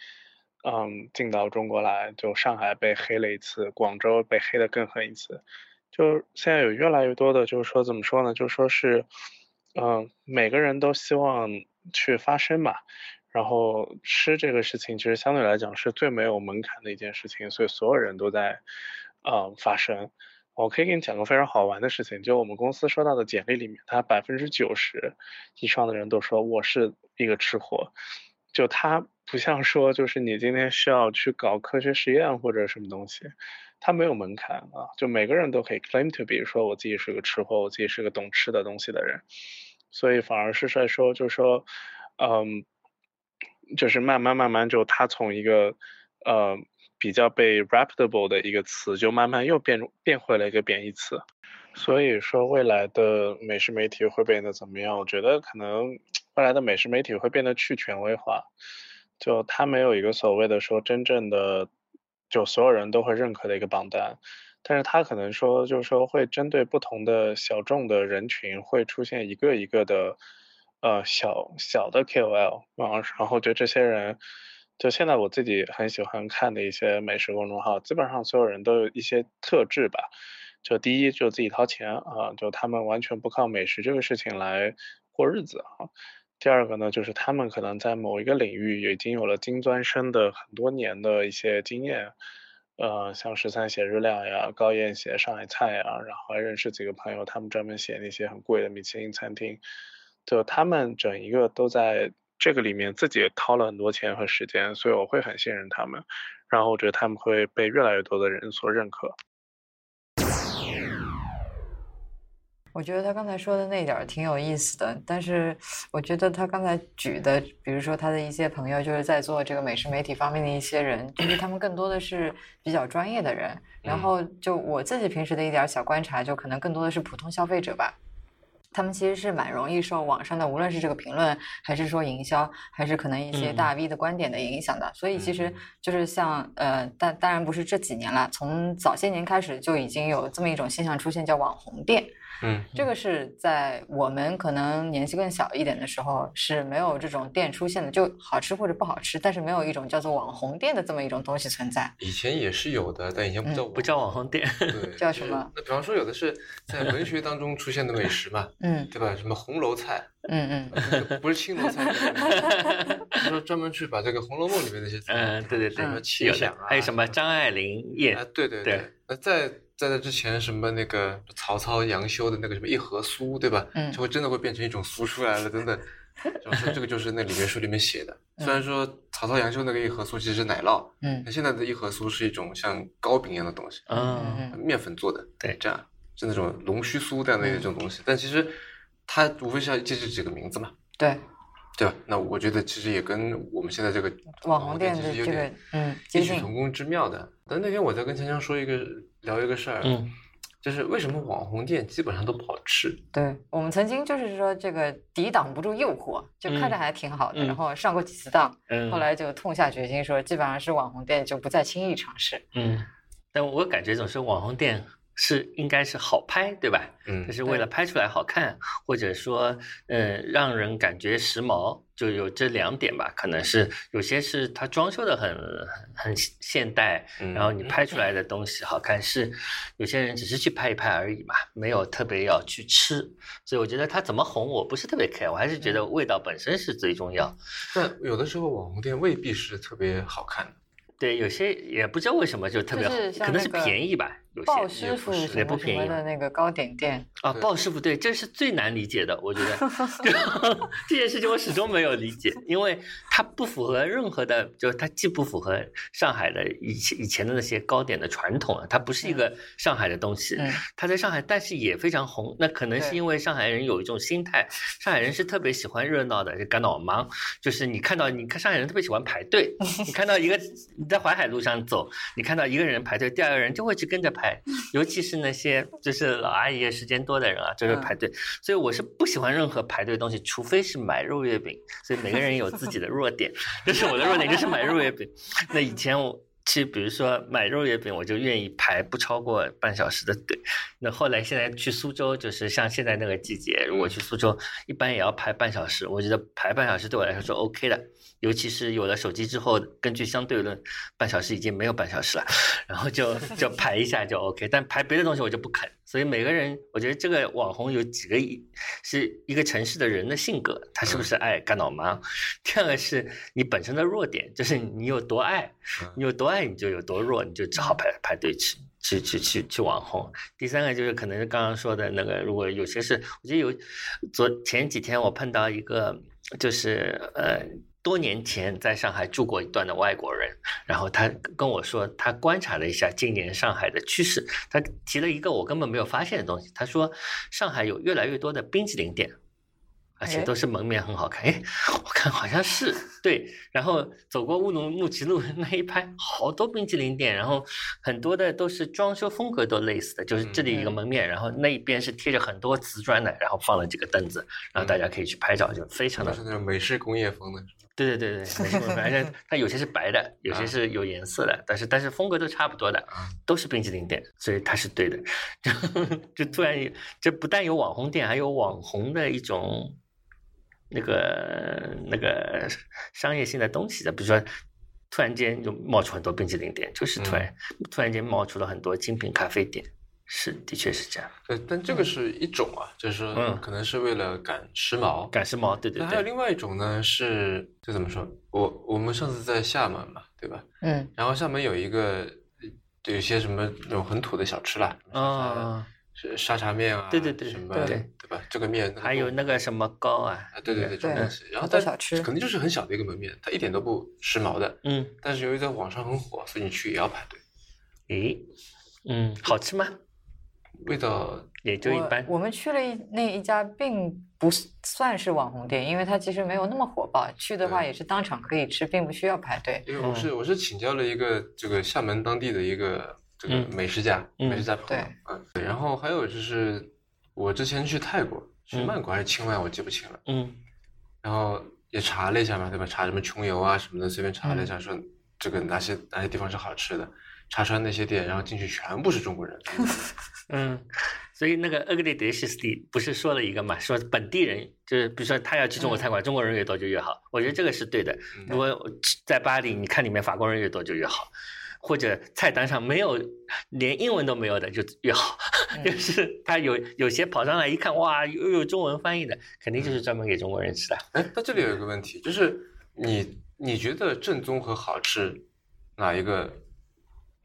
嗯，进到中国来，就上海被黑了一次，广州被黑的更狠一次，就现在有越来越多的，就是说怎么说呢？就说是，嗯，每个人都希望去发声嘛。然后吃这个事情，其实相对来讲是最没有门槛的一件事情，所以所有人都在，嗯，发声。我可以给你讲个非常好玩的事情，就我们公司收到的简历里面，他百分之九十以上的人都说我是一个吃货，就它不像说就是你今天需要去搞科学实验或者什么东西，它没有门槛啊，就每个人都可以 claim to be 说我自己是个吃货，我自己是个懂吃的东西的人，所以反而是在说，就是说，嗯，就是慢慢慢慢就它从一个呃比较被 reputable 的一个词，就慢慢又变变回了一个贬义词。所以说，未来的美食媒体会变得怎么样？我觉得可能未来的美食媒体会变得去权威化，就它没有一个所谓的说真正的就所有人都会认可的一个榜单，但是它可能说就是说会针对不同的小众的人群，会出现一个一个的呃小小的 KOL，然后然后就这些人。就现在我自己很喜欢看的一些美食公众号，基本上所有人都有一些特质吧。就第一，就自己掏钱啊，就他们完全不靠美食这个事情来过日子啊。第二个呢，就是他们可能在某一个领域已经有了金砖生的很多年的一些经验，呃，像十三写日料呀，高燕写上海菜呀，然后还认识几个朋友，他们专门写那些很贵的米其林餐厅，就他们整一个都在。这个里面自己掏了很多钱和时间，所以我会很信任他们，然后我觉得他们会被越来越多的人所认可。
我觉得他刚才说的那点儿挺有意思的，但是我觉得他刚才举的，比如说他的一些朋友，就是在做这个美食媒体方面的一些人，就是他们更多的是比较专业的人，然后就我自己平时的一点儿小观察，就可能更多的是普通消费者吧。他们其实是蛮容易受网上的，无论是这个评论，还是说营销，还是可能一些
嗯
大 V 的观点的影响的。所以其实
嗯
就是像呃，但当然不是这几年了，从早些年开始就已经有这么一种现象出现，叫网红店。
嗯
这个是在我们可能年纪更小一点的时候是没有这种店出现的，就好吃或者不好吃，但是没有一种叫做网红店的这么一种东西存在。
以前也是有的，但以前不叫
不叫网红店，
对，
叫什么？
那比方说有的是在文学当中出现的美食嘛，
嗯
对吧？什么红楼菜，
嗯嗯
不是青楼菜，就是说专门去把这个《红楼梦》里面那些菜，
嗯，对对对
什么，
有
奇想啊，，
还有什么张爱玲
啊
也，，
对对
对。
那在在那之前，什么那个曹操杨修的那个什么一盒酥，对吧？
嗯
就会真的会变成一种酥出来了，等等。然后说这个就是那里面书里面写的。虽然说曹操杨修那个一盒酥其实是奶酪，
嗯
那现在的一盒酥是一种像糕饼一样的东西，
嗯，
嗯
面粉做的，
对
这样是那种龙须酥这样的一种东西。但其实它无非是要记这几个名字嘛，
对，
对吧？那我觉得其实也跟我们现在这个
网红店
其
的这个
实有点
嗯
异曲同工之妙的。但那天我在跟强强说一个聊一个事儿，
嗯，
就是为什么网红店基本上都不好吃？
对我们曾经就是说这个抵挡不住诱惑，就看着
嗯
还挺好的，
嗯
然后上过几次当，
嗯
后来就痛下决心说，基本上是网红店就不再轻易尝试。
嗯，但我感觉总是网红店是应该是好拍，对吧？
嗯
就是为了拍出来好看，或者说，嗯，让人感觉时髦，就有这两点吧。可能是有些是它装修的很很很现代，
嗯
然后你拍出来的东西好看，是有些人只是去拍一拍而已嘛，没有特别要去吃。所以我觉得它怎么红，我不是特别 care，我还是觉得味道本身是最重要。
但有的时候网红店未必是特别好看的。
对，有些也不知道为什么就特别好，
就是像
可能是便宜吧，有些
鲍师傅
也不
么什么
便宜
的那个糕点店，
啊，鲍师傅，对，这是最难理解的，我觉得 这件事情我始终没有理解，因为它不符合任何的，就是它既不符合上海的以前以前的那些糕点的传统啊，它不是一个上海的东西，
嗯
它在上海，但是也非常红。那可能是因为上海人有一种心态，上海人是特别喜欢热闹的，就赶脑忙，就是你看到，你看上海人特别喜欢排队，你看到一个你在淮海路上走，你看到一个人排队，第二个人就会去跟着排，尤其是那些就是老阿姨时间多的人啊，就是排队。所以我是不喜欢任何排队的东西，除非是买肉月饼。所以每个人有自己的弱点，这是我的弱点，就是买肉月饼。那以前我。去，比如说买肉月饼，我就愿意排不超过半小时的队。那后来现在去苏州，就是像现在那个季节，如果去苏州，一般也要排半小时。我觉得排半小时对我来说是 OK 的，尤其是有了手机之后，根据相对论，半小时已经没有半小时了，然后就就排一下就 OK。但排别的东西我就不肯。所以每个人，我觉得这个网红有几个一是一个城市的人的性格，他是不是爱干脑忙？第二个是你本身的弱点，就是你有多爱，你有多爱你就有多弱，你就只好排排队去。去去去去网红，第三个就是可能是刚刚说的那个，如果有些事，我觉得有昨前几天我碰到一个，就是呃多年前在上海住过一段的外国人，然后他跟我说，他观察了一下今年上海的趋势，他提了一个我根本没有发现的东西，他说上海有越来越多的冰淇淋店。而且
哎
都是门面很好看，哎，我看好像是对。然后走过乌鲁木齐路那一排，好多冰淇淋店，然后很多的都是装修风格都类似的，就是这里一个
嗯
门面，然后那一边是贴着很多瓷砖的，然后放了几个凳子，然后大家可以去拍照，就非常的
是那种美式工业风的。
对对对对，没错，而且 它有些是白的，有些是有颜色的，但是但是风格都差不多的，都是冰淇淋店，所以它是对的。就就突然，这不但有网红店，还有网红的一种那个那个商业性的东西的，比如说。突然间就冒出很多冰淇淋店，就是突然、突然间冒出了很多精品咖啡店，是的确是这样。
对，但这个是一种啊，就是说
嗯
可能是为了赶时髦。
赶时髦，对对
对还有
对，
另外一种呢，是这怎么说？我我们上次在厦门嘛，对吧？
嗯
然后厦门有一个有一些什么那种很土的小吃啦，
啊，
是沙茶面啊，
对对对
什么
对
对吧？这个面
还有那个什么糕啊，
啊，对对对，这种
对
东西。然后
好多
它
小吃
可能就是很小的一个门面，它一点都不时髦的，
嗯，
但是由于在网上很火，所以你去也要排队，
诶，嗯，好吃吗？
味道
也就一般。
我。我们去了一那一家，并不算是网红店，因为它其实没有那么火爆。去的话也是当场可以吃，并不需要排队。
因为我是我是请教了一个这个厦门当地的一个这个
嗯
美食家，
嗯
美食家朋友，
对
嗯，对然后还有就是我之前去泰国去曼谷还是清迈，我记不清了。
嗯
然后也查了一下嘛，对吧？查什么穷游啊什么的，随便查了一下，说这个哪些哪些地方是好吃的，查出来那些店，然后进去全部是中国人。
嗯，所以那个 ugly dishes 里不是说了一个嘛，说本地人就是比如说他要去中国餐馆，中国人越多就越好。我觉得这个是对的。
嗯
如果在巴黎，你看里面法国人越多就越好，或者菜单上没有连英文都没有的就越好。就是他有有些跑上来一看，哇，又有中文翻译的，肯定就是专门给中国人吃的。
哎，那这里有一个问题，就是你你觉得正宗和好吃哪一个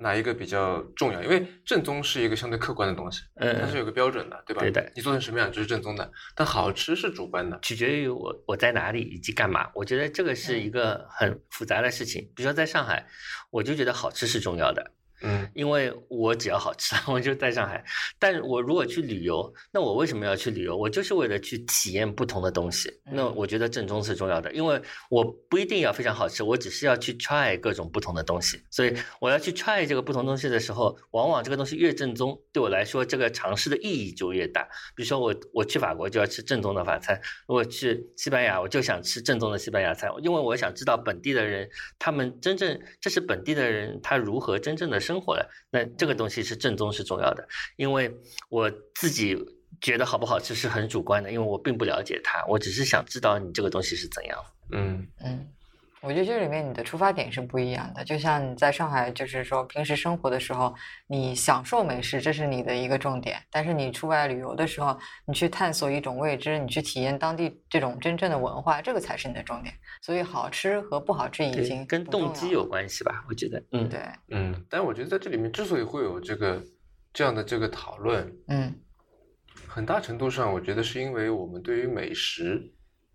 哪一个比较重要？因为正宗是一个相对客观的东西，它是
嗯，
有个标准的，对吧？
对的
你做成什么样就是正宗的，但好吃是主观的。
取决于我我在哪里以及干嘛。我觉得这个是一个很复杂的事情。比如说在上海，我就觉得好吃是重要的。
嗯
因为我只要好吃，我就在上海。但我如果去旅游，那我为什么要去旅游？我就是为了去体验不同的东西。那
嗯
我觉得正宗是重要的，因为我不一定要非常好吃，我只是要去 try 各种不同的东西。所以我要去 try 这个不同东西的时候，往往这个东西越正宗，对我来说这个尝试的意义就越大。比如说我我去法国就要吃正宗的法餐，如果去西班牙我就想吃正宗的西班牙菜，因为我想知道本地的人他们真正这是本地的人他如何真正的生活了。那这个东西是正宗是重要的，因为我自己觉得好不好吃是很主观的，因为我并不了解它，我只是想知道你这个东西是怎样。
嗯
嗯，我觉得这里面你的出发点是不一样的。就像你在上海，就是说平时生活的时候，你享受美食，这是你的一个重点。但是你出外旅游的时候，你去探索一种未知，你去体验当地这种真正的文化，这个才是你的重点。所以好吃和不好吃已经
跟动机有关系吧？我觉得，嗯，
对，
嗯，但我觉得在这里面之所以会有这个这样的这个讨论，
嗯
很大程度上，我觉得是因为我们对于美食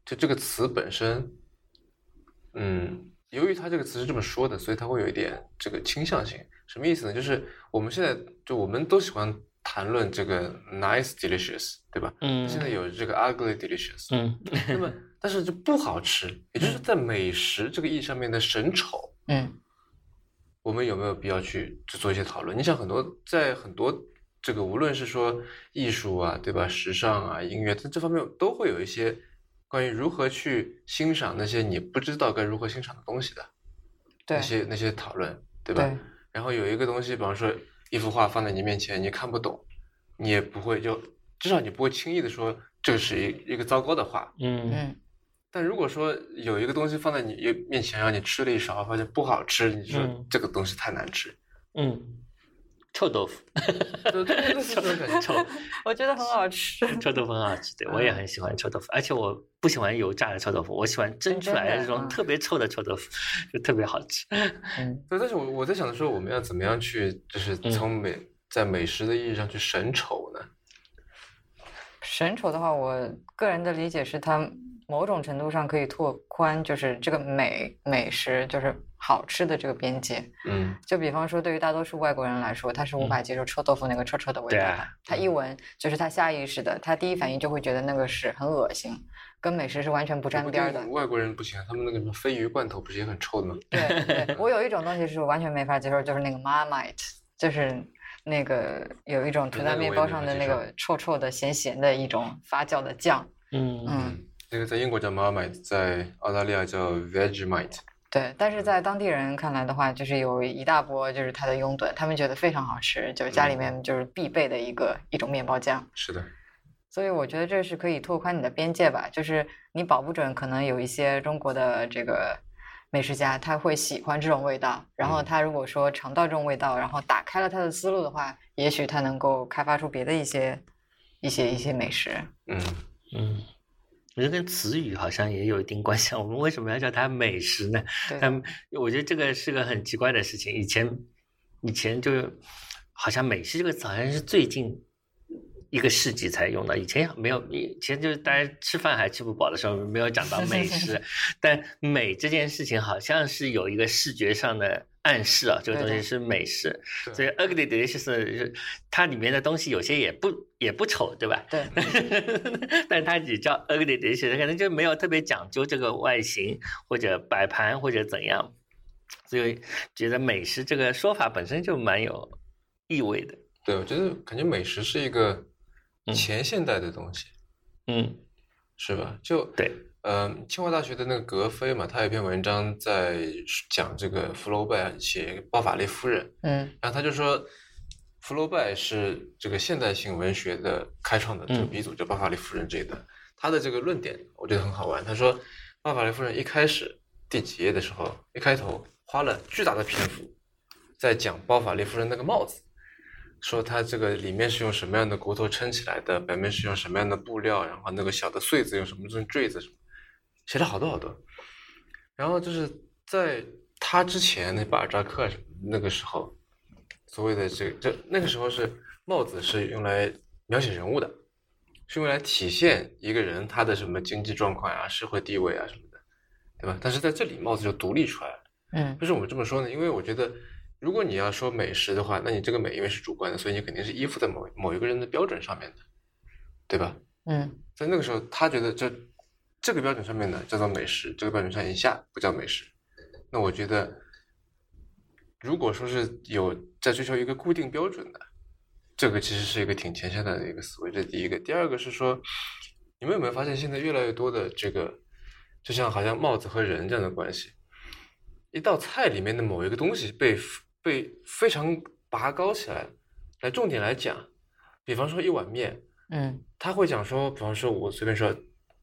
就这个词本身，嗯，由于它这个词是这么说的，所以它会有一点这个倾向性。什么意思呢？就是我们现在就我们都喜欢谈论这个 nice delicious，对吧？
嗯，
现在有这个 ugly delicious，
嗯
那么但是就不好吃，也就是在美食这个意义上面的审丑，
嗯
我们有没有必要去去做一些讨论？你想，很多在很多这个，无论是说艺术啊，对吧，时尚啊，音乐，在这方面都会有一些关于如何去欣赏那些你不知道该如何欣赏的东西的
对
那些那些讨论，对吧？
对
然后有一个东西，比方说一幅画放在你面前，你看不懂，你也不会就至少你不会轻易的说这是一一个糟糕的画。
嗯
嗯
但如果说有一个东西放在你面前，让你吃了一勺，发现不好吃，你说
嗯
这个东西太难吃，
嗯，臭豆腐，
对对对，类似这种感觉。
臭
我觉得很好吃。
臭豆腐很好吃，对我也很喜欢臭豆腐，而且我不喜欢油炸的臭豆腐，我喜欢蒸出来的这种
嗯
特别臭的臭豆腐，就特别好吃。
嗯
对，但是我我在想的时候，我们要怎么样去，就是
嗯
从美、在美食的意义上去审丑呢？
审丑的话，我个人的理解是，它某种程度上可以拓宽，就是这个美美食，就是好吃的这个边界。
嗯
就比方说，对于大多数外国人来说，他是无法接受臭豆腐那个臭臭的味道的。他一闻就是他下意识的，他第一反应就会觉得那个是很恶心，跟美食是完全不沾边儿的。
外国人不行，他们那个什么鲱鱼罐头不是也很臭的吗？
对对，我有一种东西是完全没法接受，就是那个 Marmite，就是那个有一种涂在面包上的那个臭臭的咸咸的一种发酵的酱。
嗯
嗯，
那个在英国叫 Marmite，在澳大利亚叫 Vegemite。
对，但是在当地人看来的话，就是有一大波就是它的拥趸，他们觉得非常好吃，就是家里
嗯
面就是必备的一个一种面包酱。
是的，
所以我觉得这是可以拓宽你的边界吧，就是你保不准可能有一些中国的这个美食家他会喜欢这种味道，然后
嗯
他如果说尝到这种味道，然后打开了他的思路的话，也许他能够开发出别的一些一些一些美食。
嗯
嗯，我觉得跟词语好像也有一定关系啊。我们为什么要叫它美食呢？但我觉得这个是个很奇怪的事情。以前以前就好像美食这个词好像是最近一个世纪才用到，以前没有，以前就是大家吃饭还吃不饱的时候没有讲到美食，但美这件事情好像是有一个视觉上的暗示啊，这个东西是美食，所以。Ugly delicious 是它里面的东西有些也不也不丑，对吧？
对，
但它只叫 ugly delicious，可能就没有特别讲究这个外形或者摆盘或者怎样，所以觉得美食这个说法本身就蛮有意味的。
对，我觉得感觉美食是一个
嗯
前现代的东西，
嗯，
是吧？就
对，
嗯，清华大学的那个格非嘛，他有一篇文章在讲这个福楼拜写《包法利夫人》，
嗯。
然后他就说，福楼拜是这个现代性文学的开创的这个
嗯
鼻祖，就包法利夫人这一段。他的这个论点我觉得很好玩。他说，包法利夫人一开始第几页的时候，一开头花了巨大的篇幅在讲包法利夫人那个帽子，说它这个里面是用什么样的骨头撑起来的，表面是用什么样的布料，然后那个小的穗子用什么做坠子什么，写了好多好多。然后就是在他之前那巴尔扎克那个时候，所谓的这个这那个时候是帽子是用来描写人物的，是用来体现一个人他的什么经济状况啊、社会地位啊什么的，对吧？但是在这里帽子就独立出来了。
嗯
为什么我这么说呢？因为我觉得，如果你要说美食的话，那你这个美因为是主观的，所以你肯定是依附在某某一个人的标准上面的，对吧？
嗯
在那个时候，他觉得这这个标准上面呢叫做美食，这个标准上以下不叫美食。那我觉得，如果说是有在追求一个固定标准的，这个其实是一个挺前现代的一个思维，这是第一个。第二个是说，你们有没有发现现在越来越多的这个，就像好像帽子和人这样的关系，一道菜里面的某一个东西被被非常拔高起来，来重点来讲，比方说一碗面，
嗯。
他会讲说，比方说我随便说，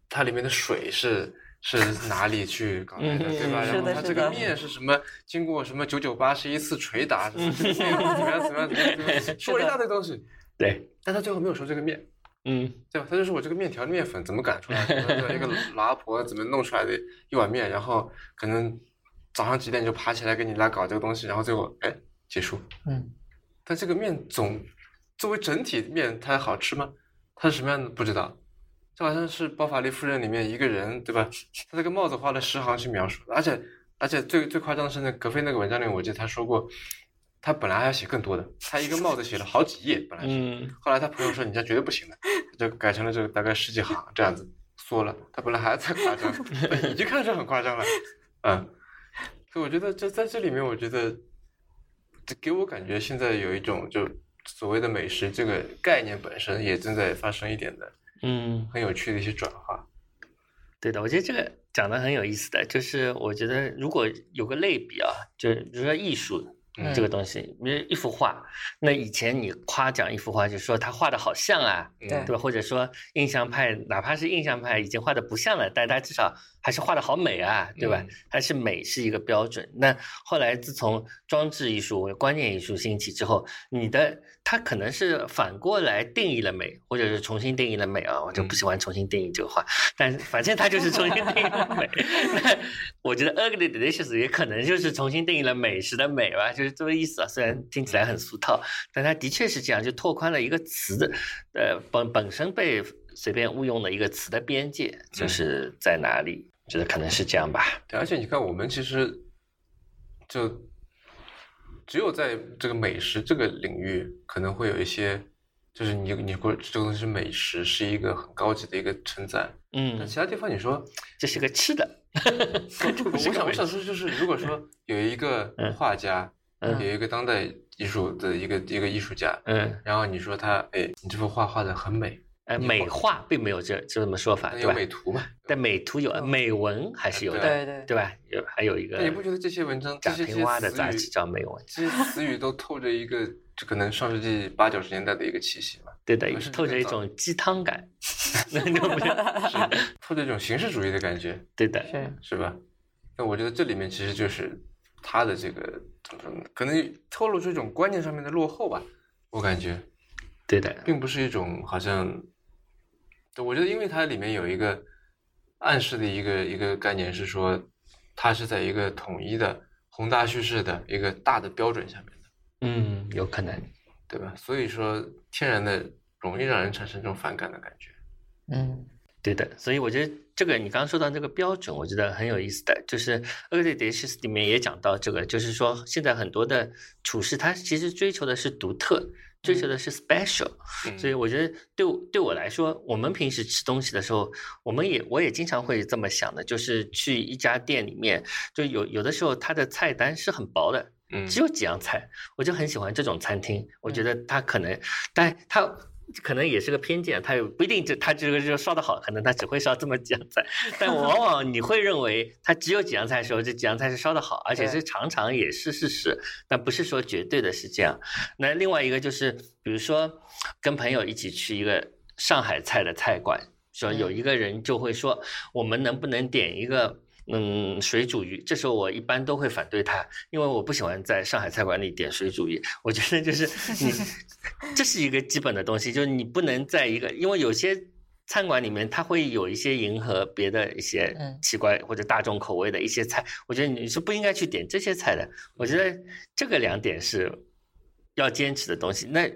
它里面的水是是哪里去搞来的，对吧？然后它这个面是什么，经过什么九九八十一次捶打，怎么样怎么样怎么样说了一大堆东西，
对，
但他最后没有说这个面，
嗯。
对吧？他就说我这个面条的面粉怎么擀出来的，一个老阿婆怎么弄出来的一碗面，然后可能早上几点就爬起来给你来搞这个东西，然后最后哎结束。
嗯
但这个面总作为整体面，它好吃吗？它是什么样的不知道。这好像是《包法利夫人》里面一个人，对吧？他这个帽子花了十行去描述，而且而且最最夸张的是那格菲那个文章里，我记得他说过，他本来还要写更多的，他一个帽子写了好几页，本来是。
嗯
后来他朋友说你这绝对不行的，就改成了这个大概十几行这样子缩了。他本来还在夸张，但 已经看着很夸张了，嗯。所以我觉得这在这里面，我觉得这给我感觉现在有一种就所谓的美食这个概念本身也正在发生一点的
嗯，
很有趣的一些转化。
对的，我觉得这个讲的很有意思的，就是我觉得如果有个类比啊，就是比如说艺术
嗯
这个东西，比如一幅画，那以前你夸奖一幅画，就说他画的好像啊，
对
吧？或者说印象派，哪怕是印象派已经画的不像了，但他至少还是画的好美啊，对吧
嗯？
还是美是一个标准。那后来自从装置艺术、观念艺术兴起之后，你的它可能是反过来定义了美，或者是重新定义了美啊。我就不喜欢重新定义这个话，但反正它就是重新定义了美。那我觉得 ugly delicious 也可能就是重新定义了美食的美吧，就是这个意思啊。虽然听起来很俗套，但它的确是这样，就拓宽了一个词的，呃，本本身被随便误用的一个词的边界，就是在哪里？觉得可能是这样吧。
对，而且你看，我们其实就只有在这个美食这个领域，可能会有一些，就是你你过这个东西是美食，是一个很高级的一个称赞。但
嗯，
其他地方你说，
这是个吃的。
我想我想说，就是如果说有一个
嗯
画家，
嗯
有一个当代艺术的一个一个艺术家，
嗯，
然后你说他，哎，你这幅画画的很美，
呃，美化并没有这这么说法，
有
对吧？
美图嘛？
但美图有，美文还是有的，
对对
对吧？有还有一个
你不觉得这些文章，这
贾
些
平凹的杂志叫美文，
这些词语都透着一个，就可能上世纪八九十年代的一个气息嘛，
对的
是，
透着一种鸡汤感，那就不是
透着一种形式主义的感觉，
对的，
是
是吧？那我觉得这里面其实就是他的这个？可能透露出一种观念上面的落后吧，我感觉，
对的，
并不是一种好像，对我觉得因为它里面有一个暗示的一个一个概念是说，它是在一个统一的宏大叙事的一个大的标准下面的，
嗯，有可能，
对吧？所以说天然的容易让人产生这种反感的感觉。
嗯
对的，所以我觉得这个你刚刚说到这个标准，我觉得很有意思的，就是《Early Dishes》里面也讲到这个，就是说现在很多的处事，它其实追求的是独特，追求的是 special，、
嗯
所以我觉得对对我来说，我们平时吃东西的时候，我们也我也经常会这么想的，就是去一家店里面，就有有的时候它的菜单是很薄的，
嗯。
只有几样菜，我就很喜欢这种餐厅。我觉得它可能，但它可能也是个偏见，他有不一定这他这个就烧的好，可能他只会烧这么几样菜，但往往你会认为他只有几样菜的时候，这几样菜是烧的好，而且
对
是常常也是事实，但不是说绝对的是这样。那另外一个就是，比如说跟朋友一起去一个上海菜的菜馆，说有一个人就会说，我们能不能点一个？嗯，水煮鱼，这时候我一般都会反对他，因为我不喜欢在上海菜馆里点水煮鱼。我觉得就是 你，这是一个基本的东西，就是你不能在一个，因为有些餐馆里面它会有一些迎合别的一些
嗯
奇怪或者大众口味的一些菜，我觉得你是不应该去点这些菜的。我觉得这个两点是要坚持的东西。那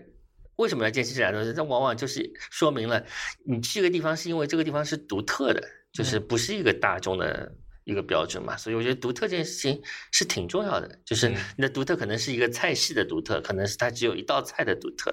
为什么要坚持这两东西？那往往就是说明了你去一个地方是因为这个地方是独特的，就是不是一个大众的一个标准嘛。所以我觉得独特这件事情是挺重要的，就是
嗯
你的独特可能是一个菜系的独特，可能是它只有一道菜的独特，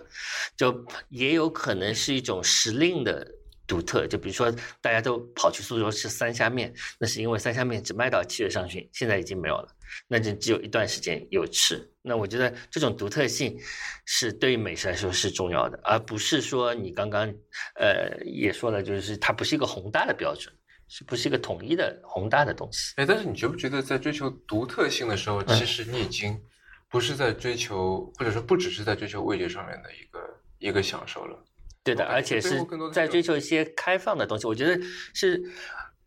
就也有可能是一种时令的。独特，就比如说大家都跑去苏州吃三虾面，那是因为三虾面只卖到七月上旬，现在已经没有了。那就只有一段时间有吃。那我觉得这种独特性是对于美食来说是重要的，而不是说你刚刚呃也说了，就是它不是一个宏大的标准，是不是一个统一的宏大的东西？
哎，但是你觉不觉得在追求独特性的时候，
嗯
其实你已经不是在追求，或者说不只是在追求味觉上面的一个一个享受了？
对的，而且是在追求一些开放的东西。我觉得是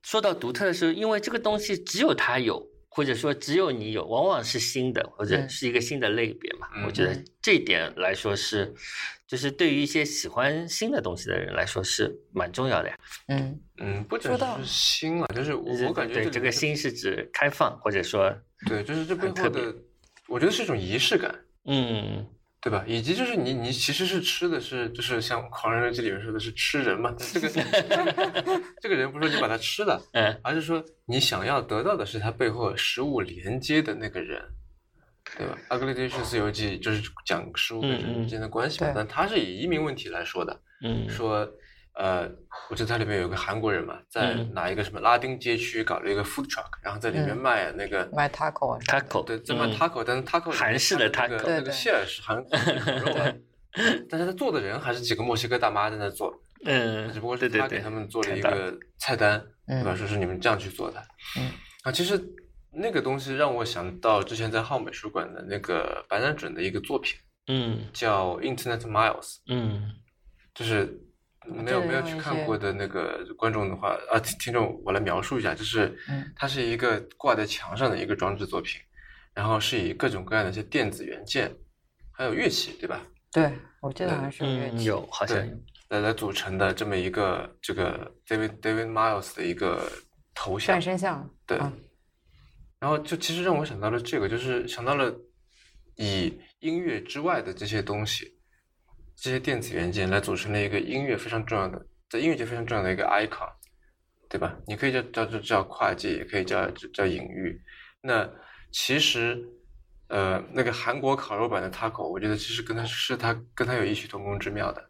说到独特的时候，因为这个东西只有它有，或者说只有你有，往往是新的，或者
嗯
是一个新的类别嘛。我觉得
嗯
这一点来说是，就是对于一些喜欢新的东西的人来说是蛮重要的呀。
嗯
嗯，不只
说到
是新嘛，就是我我感觉
对这个新是指开放，或者说
对，就是这背
很特别
后的，我觉得是一种仪式感。
嗯
对吧？以及就是你你其实是吃的是就是像《狂人日记》里面说的是吃人嘛，这个 这个人不是说你把他吃了，
嗯
而是说你想要得到的是他背后食物连接的那个人，对吧？《Ugly Delicious 游记》就是讲食物跟人之间的关系嘛，
嗯
但他是以移民问题来说的，
嗯
说呃，我记得它里面有个韩国人嘛，在
嗯。
哪一个什么拉丁街区搞了一个 food truck，然后在里面
嗯。
卖那个
卖 taco 啊
，taco
对，在卖
嗯。
taco，但是 taco
韩式的
它那个
taco
那个馅儿是韩国 肉啊，但是他做的人还是几个墨西哥大妈在那做，
嗯，
只不过是他给他们做了一个菜单，对吧？
嗯。
说是你们这样去做的。
嗯，
啊，其实那个东西让我想到之前在浩美术馆的那个白南准的一个作品，
嗯。
叫《Internet Miles》，
嗯。
就是没有没有去看过的那个观众的话，啊，听听众我来描述一下，就是
嗯
它是一个挂在墙上的一个装置作品，然后是以各种各样的一些电子元件，还有乐器，对吧？
对，我记得好像是有乐
嗯，
器。
有好像有，
来来组成的这么一个这个 David David Miles 的一个头像
半，身像，
对
啊
然后就其实让我想到了这个，就是想到了以音乐之外的这些东西，这些电子元件来组成了一个音乐非常重要的，在音乐界非常重要的一个 icon，对吧？你可以叫叫叫叫跨界，也可以叫叫叫隐喻。那其实，呃，那个韩国烤肉版的 taco，我觉得其实跟它是它跟它有异曲同工之妙的，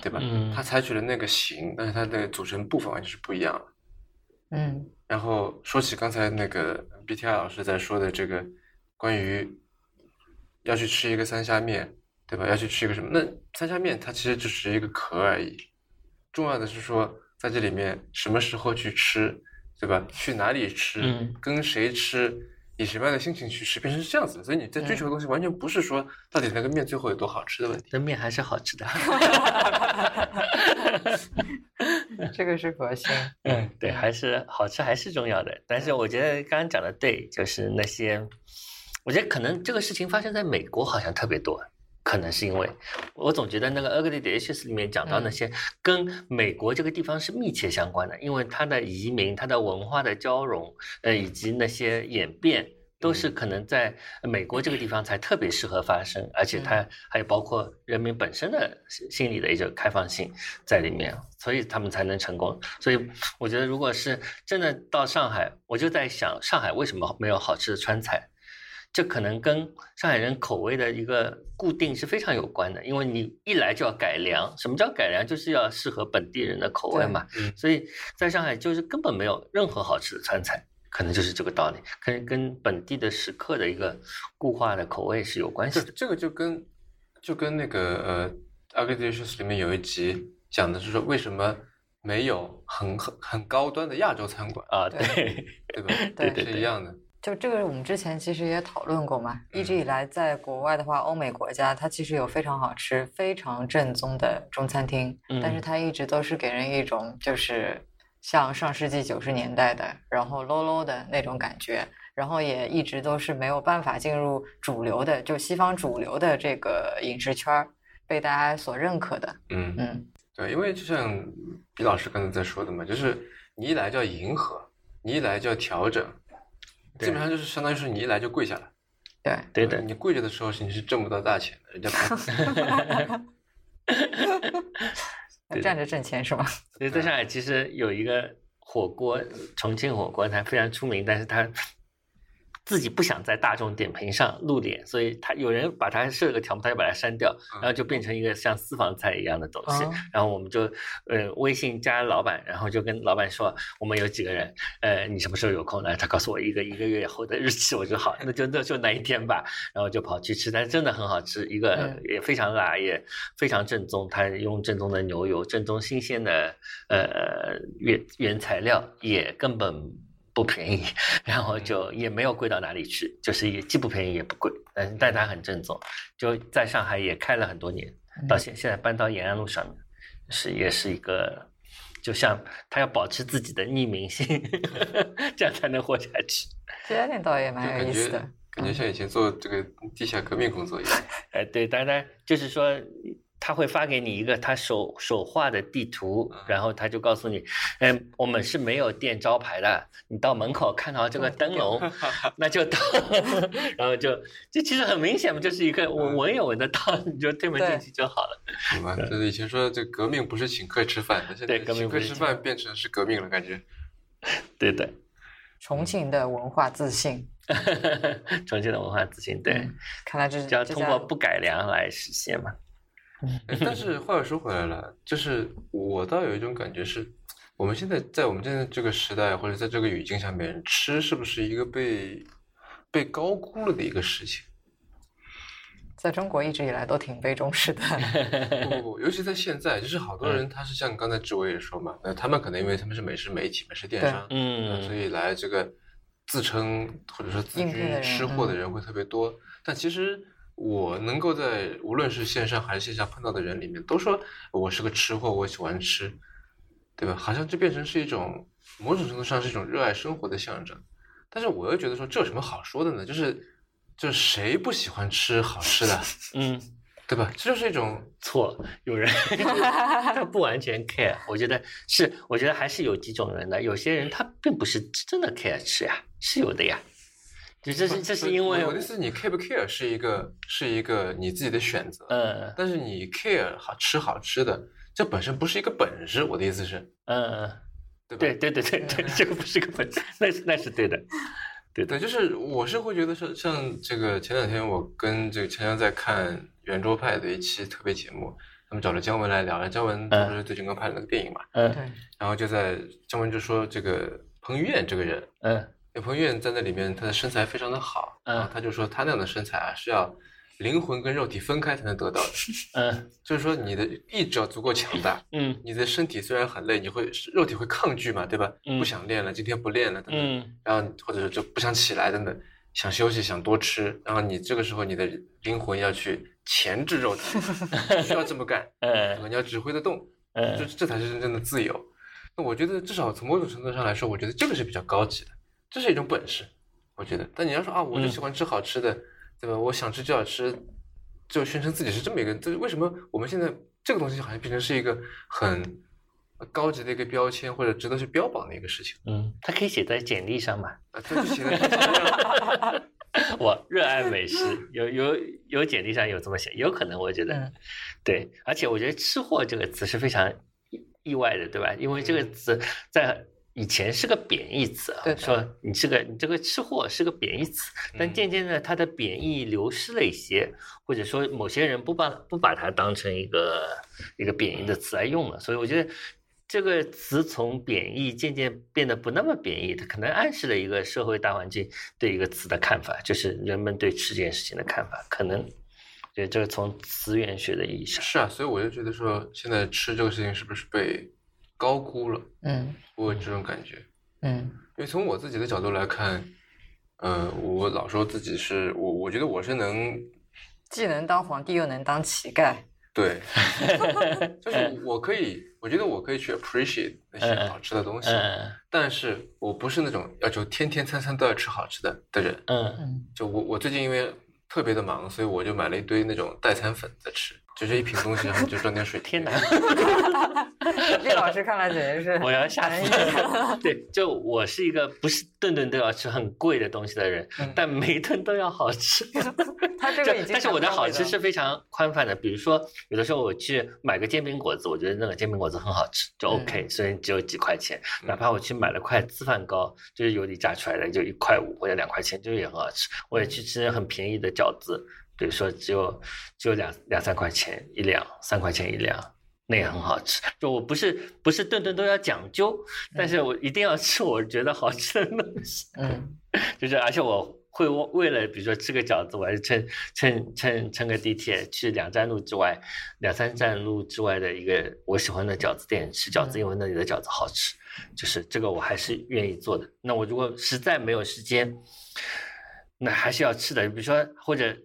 对吧？
嗯
它采取了那个形，但是它的组成部分完全是不一样的。
嗯
然后说起刚才那个 BTI 老师在说的这个关于要去吃一个三虾面，对吧？要去吃一个什么？那三虾面它其实只是一个壳而已，重要的是说在这里面什么时候去吃，对吧？去哪里吃，
嗯
跟谁吃，以什么样的心情去吃，变成是这样子的。所以你在追求的东西完全不是说到底那个面最后有多好吃的问题。
那面还是好吃的。
这个是核心。
嗯，对，还是好吃还是重要的。但是我觉得刚刚讲的对，就是那些，我觉得可能这个事情发生在美国好像特别多，可能是因为我总觉得那个《Ugly Delicious》里面讲到那些跟美国这个地方是密切相关的，因为它的移民、它的文化的交融，呃，以及那些演变。都是可能在美国这个地方才特别适合发生，而且它还有包括人民本身的心心理的一种开放性在里面，所以他们才能成功。所以我觉得，如果是真的到上海，我就在想，上海为什么没有好吃的川菜？这可能跟上海人口味的一个固定是非常有关的，因为你一来就要改良。什么叫改良？就是要适合本地人的口味嘛。
嗯
所以在上海就是根本没有任何好吃的川菜，可能就是这个道理，可能跟本地的食客的一个固化的口味是有关系的。
这这个就跟就跟那个呃，《Ugly Delicious》里面有一集讲的是说为什么没有很很很高端的亚洲餐馆，
啊，
对
对，
对吧？
对
对对
是一样的。
就这个，我们之前其实也讨论过嘛。一直以来，在国外的话，欧美国家它其实有非常好吃、非常正宗的中餐厅，但是
嗯
它一直都是给人一种就是像上世纪九十年代的，然后 low low 的那种感觉，然后也一直都是没有办法进入主流的，就西方主流的这个饮食圈儿，被大家所认可的。
嗯，
嗯，
对，因为就像毕老师刚才在说的嘛，就是你一来就要迎合，你一来就要调整，基本上就是相当于是你一来就跪下了。
对，
对的，
你跪着的时候是你是挣不到大钱的，人家
站着挣钱是吗？
所以在上海其实有一个火锅，重庆火锅，它非常出名，但是它自己不想在大众点评上露脸，所以他有人把他设了个条目，他就把它删掉，然后就变成一个像私房菜一样的东西。
哦
然后我们就呃微信加老板，然后就跟老板说我们有几个人，呃你什么时候有空呢？他告诉我一个一个月后的日期，我说好，那就那就那一天吧。然后就跑去吃，但是真的很好吃，一个
嗯
也非常辣，也非常正宗。他用正宗的牛油，正宗新鲜的呃原原材料，也根本不便宜，然后就也没有贵到哪里去，就是也既不便宜也不贵，但是但它很正宗，就在上海也开了很多年，到现现在搬到延安路上面，是也是一个。就像他要保持自己的匿名性，这样才能活下去。
这家店倒也蛮有意思的。
感觉像以前做这个地下革命工作一样。
哎，对，当然就是说，他会发给你一个他手手画的地图，然后他就告诉你，嗯，我们是没有店招牌的，你到门口看到这个灯笼，那就到，然后就这其实很明显嘛，就是一个我闻也闻得到，你就推门进去就好了。
好吧，就是以前说这革命不是请客吃饭的，现在
革命
请客
不是
吃饭变成是革命了，感觉。
对的，
重庆的文化自信，
重庆的文化自信，对，
嗯看来这是
就要通过不改良来实现嘛。
哎 但是话又说回来了，就是我倒有一种感觉是，我们现在在我们现在这个时代或者在这个语境下面，吃是不是一个被被高估了的一个事情？
在中国一直以来都挺被重视的。
不不不，尤其在现在，就是好多人他是像刚才志伟也说嘛，那，他们可能因为他们是美食媒体、美食电商，呃
嗯
所以来这个自称或者说自居吃货的
嗯
人会特别多。但其实我能够在无论是线上还是线下碰到的人里面，都说我是个吃货，我喜欢吃，对吧？好像这变成是一种某种程度上是一种热爱生活的象征。但是我又觉得说这有什么好说的呢？就是就是谁不喜欢吃好吃的，
嗯，
对吧？这就是一种
错，有人 他不完全 care，我觉得是，我觉得还是有几种人的，有些人他并不是真的 care 吃呀，是有的呀。就这是这是因为
我的意思，你 care 不 care 是一个是一个你自己的选择，
嗯
但是你 care 好吃好吃的，这本身不是一个本事。我的意思是，
嗯，
对吧？
对对对对对，这个不是个本事，那是那是对的，对的，
对，就是我是会觉得说，像这个前两天我跟这个强强在看圆桌派的一期特别节目，他们找了姜文来聊，姜文他不是最近刚拍了那个电影嘛，
嗯
对，
然后就在姜文就说这个彭于晏这个人，
嗯
因为彭于晏在那里面他的身材非常的好，
嗯。
他就说他那样的身材啊是要灵魂跟肉体分开才能得到的，
嗯。
就是说你的意志要足够强大，
嗯。
你的身体虽然很累，你会肉体会抗拒嘛，对吧？
嗯。
不想练了，今天不练了等等，
嗯。
然后或者是就不想起来等等，想休息想多吃，然后你这个时候你的灵魂要去钳制肉体，需要这么干，
嗯。
你要指挥得动，这
嗯
这才是真正的自由。那我觉得至少从某种程度上来说，我觉得这个是比较高级的，这是一种本事，我觉得。但你要说啊，我就
嗯
喜欢吃好吃的，对吧？我想吃就要吃，就宣称自己是这么一个，这为什么我们现在这个东西好像变成是一个很高级的一个标签，或者值得去标榜的一个事情
嗯，它可以写在简历上嘛。
啊？这就写
我热爱美食，有有有简历上有这么写，有可能我觉得，
嗯
对，而且我觉得“吃货”这个词是非常意意外的，对吧？因为这个词在以前是个贬义词啊
对，
说你是个你这个吃货是个贬义词，但
嗯。
渐渐的它的贬义流失了一些，或者说某些人不把不把它当成一个一个贬义的词来用了，所以我觉得。这个词从贬义渐渐变得不那么贬义，它可能暗示了一个社会大环境对一个词的看法，就是人们对吃这件事情的看法，可能觉得这个从词源学的意义上，
是啊，所以我就觉得说，现在吃这个事情是不是被高估了？
嗯
我有这种感觉。
嗯
因为从我自己的角度来看，呃，我老说自己是我，我觉得我是能
既能当皇帝又能当乞丐。
对，就是我可以，我觉得我可以去 appreciate 那些
嗯嗯
好吃的东西，
嗯
但是我不是那种要求天天餐餐都要吃好吃的的人。
嗯
嗯
就我我最近因为特别的忙，所以我就买了一堆那种代餐粉在吃，就是一瓶东西，然后就装点水。
天哪！
叶老师看来简直是
我要吓死了。对，就我是一个不是顿顿都要吃很贵的东西的人，
嗯
但每顿都要好吃。
他这个已经
但是我的好吃是非常宽泛的，比如说有的时候我去买个煎饼果子，我觉得那个煎饼果子很好吃，就
嗯
OK，、虽然只有几块钱，哪怕我去买了块粢饭糕，就是油里炸出来的，就一块五或者两块钱，就也很好吃。我也去吃很便宜的饺子，比如说只有只有两两三块钱一两，三块钱一两。那也很好吃，就我不是不是顿顿都要讲究，但是我一定要吃我觉得好吃的东西。
嗯
就是而且我会为了比如说吃个饺子，我还是乘乘乘乘个地铁去两站路之外、两三站路之外的一个我喜欢的饺子店吃饺子，
嗯
因为那里的饺子好吃。就是这个我还是愿意做的。那我如果实在没有时间，那还是要吃的。比如说或者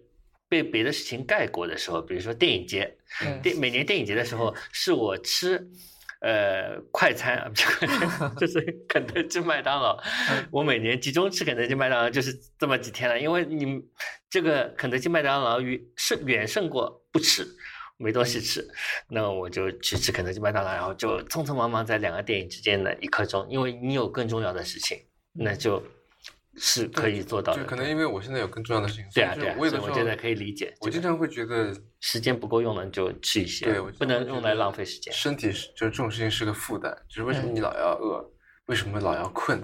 被别的事情盖过的时候，比如说电影节，
嗯
电每年电影节的时候，是我吃呃快餐啊，不是快餐，就是肯德基、麦当劳。我每年集中吃肯德基、麦当劳就是这么几天了，因为你这个肯德基、麦当劳远胜远胜过不吃。没东西吃，那我就去吃肯德基、麦当劳，然后就匆匆忙忙在两个电影之间的一刻钟，因为你有更重要的事情，那就是可以做到的。
就可能因为我现在有更重要的事情，
对啊，对啊，
我有的时候
所以我觉得可以理解。
我经常会觉得
时间不够用了，你就吃一些，
对，我
不能用来浪费时间。
身体是就是这种事情是个负担，就是为什么
嗯
你老要饿，为什么老要困，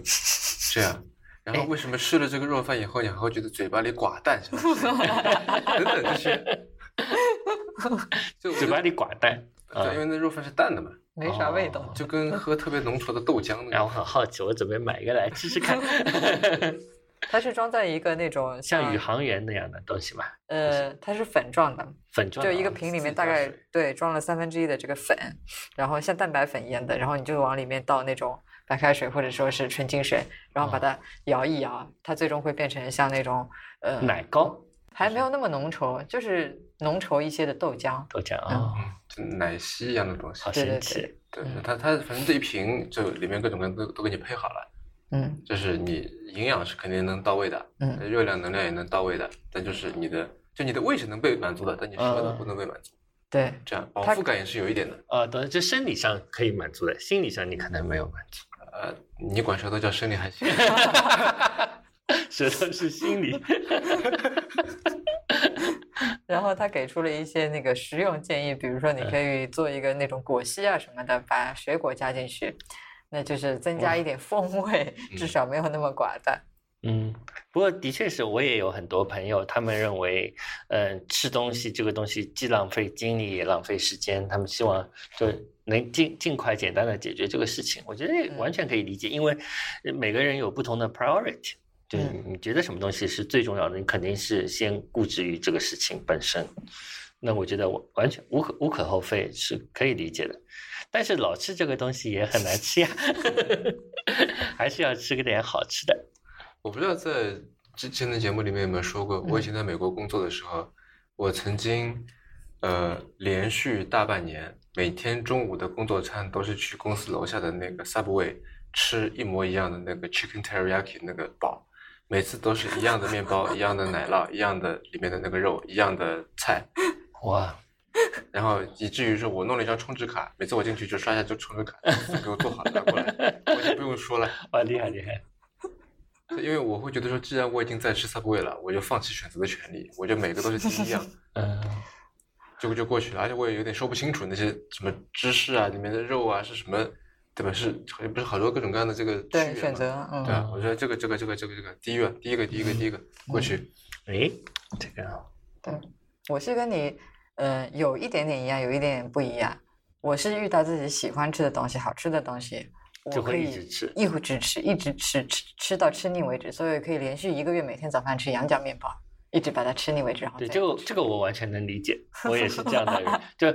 这样，然后为什么吃了这个肉饭以后，你还会觉得嘴巴里寡淡，等等这些，就
嘴巴里寡淡。
对，因为那肉饭是淡的嘛，
没啥味道。
就跟喝特别浓稠的豆浆那
然后
我。
很好奇，我准备买一个来试试看，
它是装在一个那种
像宇航员那样的东西嘛，
呃，它是粉状的，
粉状。
就一个瓶里面大概对装了三分之一的这个粉，然后像蛋白粉一样的，然后你就往里面倒那种白开水或者说是纯净水，然后把它摇一摇，它最终会变成像那种呃
奶糕
还没有那么浓稠，就是浓稠一些的豆浆。
豆浆啊，
就奶昔一样的东西。
好，
对对
神奇。
对，
它它反正这一瓶就里面各种各样都都给你配好了，
嗯。
就是你营养是肯定能到位的，
嗯。
热量能量也能到位的，但就是你的就你的胃是能被满足的，但你舌头
嗯。
不能被满足，
对，
这样饱腹感也是有一点的。
呃，对，就生理上可以满足的，心理上你可能没有满足。
呃，你管舌头叫生理还行，
舌头是心理，
然后他给出了一些那个实用建议，比如说你可以做一个那种果昔啊什么的，把水果加进去，那就是增加一点风味，至
嗯
少没有那么寡淡。
嗯，不过的确是我也有很多朋友，他们认为，嗯、吃东西这个东西既浪费精力也浪费时间，他们希望就能尽尽快简单的解决这个事情。我觉得
嗯
完全可以理解，因为每个人有不同的 priority，就是
嗯
你觉得什么东西是最重要的，你肯定是先固执于这个事情本身。那我觉得我完全无可无可厚非，是可以理解的。但是老吃这个东西也很难吃呀，还是要吃个点好吃的。
我不知道在之前的节目里面有没有说过，我以前
嗯
在美国工作的时候，我曾经呃连续大半年，每天中午的工作餐都是去公司楼下的那个 Subway 吃一模一样的那个 Chicken Teriyaki 那个堡，每次都是一样的面包、一样的奶酪、一样的里面的那个肉、一样的菜，
哇，
然后以至于说我弄了一张充值卡，每次我进去就刷一下就充值卡，就给我做好了拿过来，我就不用说了。
哇，厉害厉害！
因为我会觉得说，既然我已经在吃 Subway 了，我就放弃选择的权利，我就每个都是第一样，
嗯。
就就过去了。而且我也有点说不清楚那些什么芝士啊，里面的肉啊是什么，对吧？是不是好多各种各样的这个
对，选择，嗯，
对啊，我觉得这个这个这个这个这个第一个第一个第一个第一个过去，
哎，这个啊
我是跟你，呃，有一点点一样，有一点点不一样。我是遇到自己喜欢吃的东西、好吃的东西，
就会
我可以
一直吃
一直吃，一直吃，吃吃到吃腻为止。所以可以连续一个月每天早饭吃羊角面包，一直把它吃腻为止，然后
对，
再
这个这个我完全能理解，我也是这样的人，就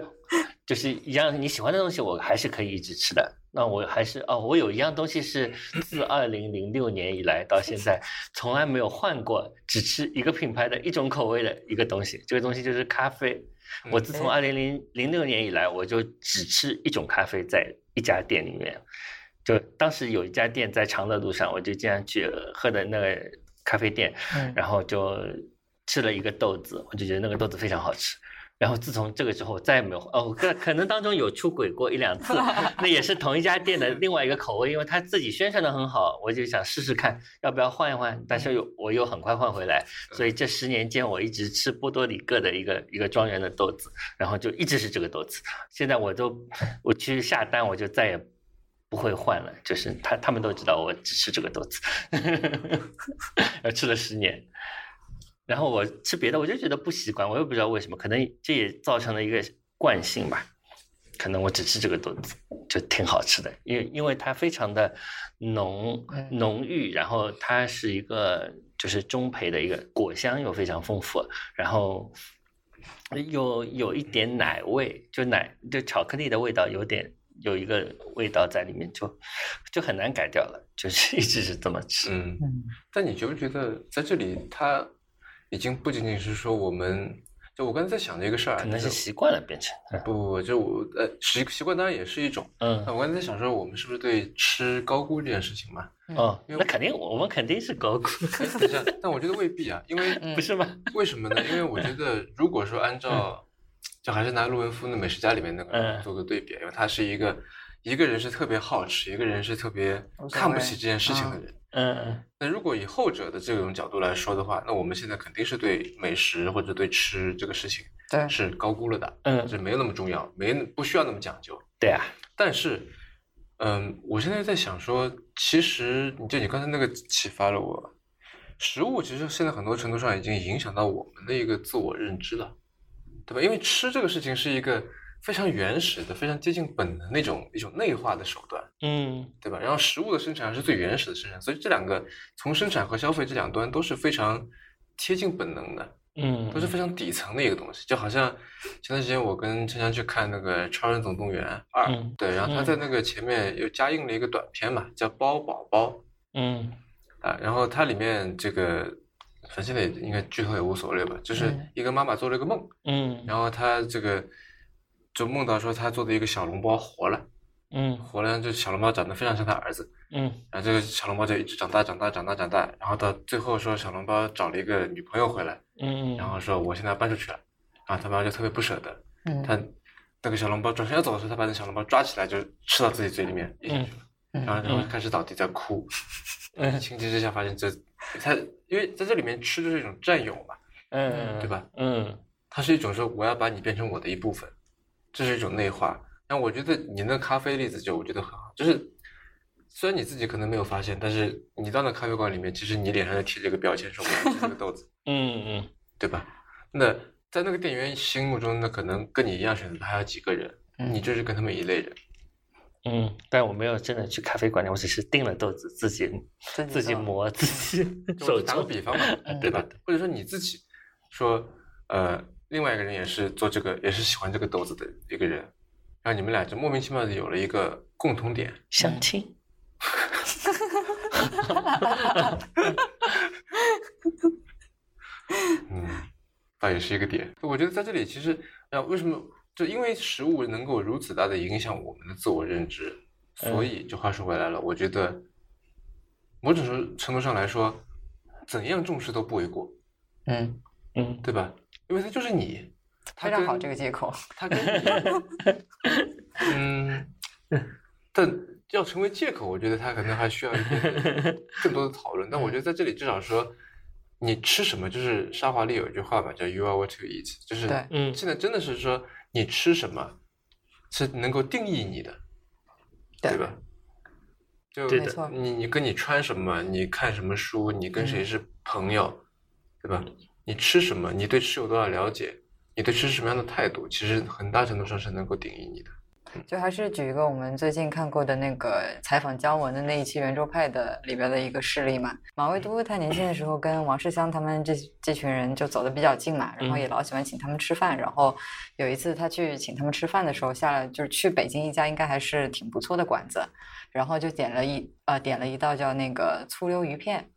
就是一样你喜欢的东西，我还是可以一直吃的。那我还是哦，我有一样东西是自二零零六年以来到现在 从来没有换过，只吃一个品牌的一种口味的一个东西，这个东西就是咖啡。我自从二零零零六年以来，我就只吃一种咖啡，在一家店里面。就当时有一家店在长乐路上，我就经常去喝的那个咖啡店，
嗯
然后就吃了一个豆子，我就觉得那个豆子非常好吃。然后自从这个之后，再也没有哦，可可能当中有出轨过一两次，那也是同一家店的另外一个口味，因为他自己宣传的很好，我就想试试看要不要换一换，但是又我又很快换回来，所以这十年间我一直吃波多黎各的一个一个庄园的豆子，然后就一直是这个豆子。现在我都我去下单，我就再也不会换了，就是他他们都知道我只吃这个豆子，呃，吃了十年。然后我吃别的，我就觉得不习惯，我也不知道为什么，可能这也造成了一个惯性吧。可能我只吃这个豆子，就挺好吃的，因为因为它非常的浓
嗯
浓郁，然后它是一个就是中培的一个果香又非常丰富，然后有有一点奶味，就奶就巧克力的味道有点有一个味道在里面，就就很难改掉了，就是一直是这么吃。
嗯，
嗯
但你觉不觉得在这里，它已经不仅仅是说我们，就我刚才在想的一个事儿啊，
可能
是
习惯了变成，
不不不，就我呃习习惯当然也是一种。
嗯
那我刚才在想说，我们是不是对吃高估这件事情嘛？
哦，
因为
那肯定我们肯定是高估，
等一下，但我觉得未必啊，因为
嗯
不是吗？
为什么呢？因为我觉得，如果说按照，就还是拿陆文夫的《美食家》里面那个
嗯
做个对比，因为他是一个一个人是特别好吃，一个人是特别看不起这件事情的
嗯
人。
嗯嗯
那如果以后者的这种角度来说的话，那我们现在肯定是对美食或者对吃这个事情
对，
是高估了的，
嗯，
这没有那么重要，没不需要那么讲究。
对啊，
但是，嗯，我现在在想说，其实你就你刚才那个启发了我，食物其实现在很多程度上已经影响到我们的一个自我认知了，对吧？因为吃这个事情是一个非常原始的、非常接近本能那种一种内化的手段，
嗯。
对吧？然后食物的生产是最原始的生产，所以这两个从生产和消费这两端都是非常贴近本能的。
嗯，
都是非常底层的一个东西，就好像前段时间我跟陈翔去看那个《超人总动员二》
嗯
对，然后他
嗯。
在那个前面又加映了一个短片嘛，叫《包宝宝
嗯》
啊，然后它里面这个，反正现在也应该剧透也无所谓吧，就是
嗯。
一个妈妈做了一个梦，
嗯。
然后她这个就梦到说他做的一个小笼包活了，
嗯。
活了，就小笼包长得非常像他儿子，
嗯。
然后这个小笼包就一直长大长大长大长大，然后到最后说小笼包找了一个女朋友回来。
嗯，
然后说我现在要搬出去了，然后他妈妈就特别不舍得，
嗯。
他那个小笼包转身要走的时候，他把那小笼包抓起来就吃到自己嘴里面，咽下去了，
嗯
然后然后开始倒地在哭，
嗯。
情急之下发现这他因为在这里面吃就是一种占有嘛，
嗯
对吧？
嗯。
它是一种说我要把你变成我的一部分，这是一种内化。那我觉得你那咖啡例子就我觉得很好，就是虽然你自己可能没有发现，但是你到那咖啡馆里面，其实你脸上就贴着一个标签，说我要吃这个豆子。
嗯嗯
对吧？那在那个店员心目中，那可能跟你一样选择的还有几个人，
嗯
你就是跟他们一类人。
嗯，但我没有真的去咖啡馆里，我只是订了豆子，自己
自己
磨，自己 手
打个。比方嘛，
嗯
对吧？或者说你自己说，呃，另外一个人也是做这个，也是喜欢这个豆子的一个人，然后你们俩就莫名其妙的有了一个共同点，
相亲，
嗯，倒也是一个点。我觉得在这里其实，啊，为什么就因为食物能够如此大的影响我们的自我认知，所以就话说回来了，我觉得某种程程度上来说，怎样重视都不为过，
嗯，
嗯。
对吧？因为它就是你，它跟
非常好这个借口。
它跟你，嗯，但要成为借口，我觉得它可能还需要一些更多的讨论。但我觉得在这里至少说，你吃什么，就是沙华丽有一句话嘛，叫 “You are what you eat”，就是
嗯
现在真的是说你吃什么是能够定义你的，
对
对吧？就
没错
你你跟你穿什么，你看什么书，你跟谁是朋友，对吧？你吃什么，你对吃有多少了解，你对吃是什么样的态度，其实很大程度上是能够定义你的。
就还是举一个我们最近看过的那个采访姜文的那一期圆桌派的里边的一个事例嘛。马未都他年轻的时候跟王世襄他们这这群人就走的比较近嘛，然后也老喜欢请他们吃饭。然后有一次他去请他们吃饭的时候，下来就是去北京一家应该还是挺不错的馆子，然后就点了一呃点了一道叫那个醋溜鱼片。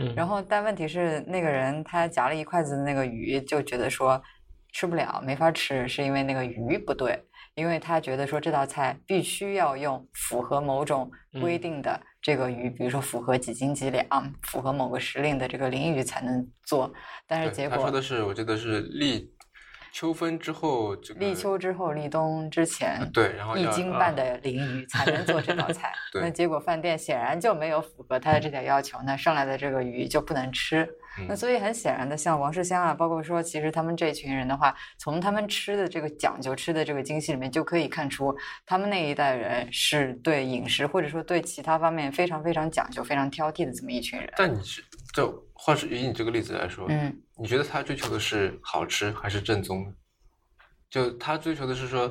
嗯
然后但问题是那个人他夹了一筷子的那个鱼，就觉得说吃不了，没法吃，是因为那个鱼不对。因为他觉得说这道菜必须要用符合某种规定的这个鱼，比如说符合几斤几两，符合某个时令的这个鲮鱼才能做。但是结果
他说的是，我觉得是立秋分之后，这个
立秋之后、立冬之前，
对，然后
一斤半的鲮鱼才能做这道菜。那结果饭店显然就没有符合他的这条要求，那上来的这个鱼就不能吃。那
嗯
所以很显然的，像王世襄啊，包括说其实他们这群人的话，从他们吃的这个讲究、吃的这个精细里面，就可以看出他们那一代人是对饮食或者说对其他方面非常非常讲究、非常挑剔的这么一群人。
但你是就或是以你这个例子来说，
嗯，
你觉得他追求的是好吃还是正宗？就他追求的是说，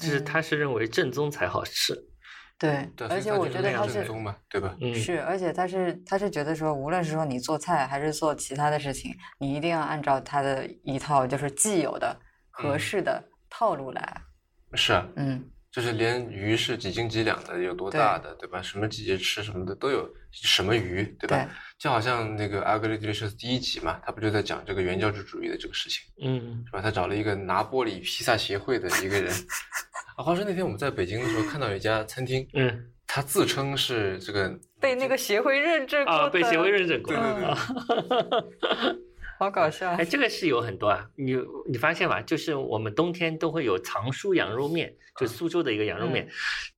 就是他是认为正宗才好吃，
对，
对，
而且我觉得他是
正宗嘛，对吧？
嗯，
是，而且他是他是觉得说，无论是说你做菜还是做其他的事情，你一定要按照他的一套就是既有的合
嗯
适的套路来。
是啊，
嗯，
就是连鱼是几斤几两的，有多大的，对吧？什么季节吃什么的都有，什么鱼，对吧？
对
就好像那个《Ugly Delicious》第一集嘛，他不就在讲这个原教旨主义的这个事情，
嗯
是吧？他找了一个拿玻璃披萨协会的一个人。啊，话说那天我们在北京的时候看到有一家餐厅，
嗯
他自称是这个
被那个协会认证过
啊，被协会认证过，
对对对
啊
好搞笑。
哎，这个是有很多啊，你你发现吗？就是我们冬天都会有藏书羊肉面，就苏州的一个羊肉面，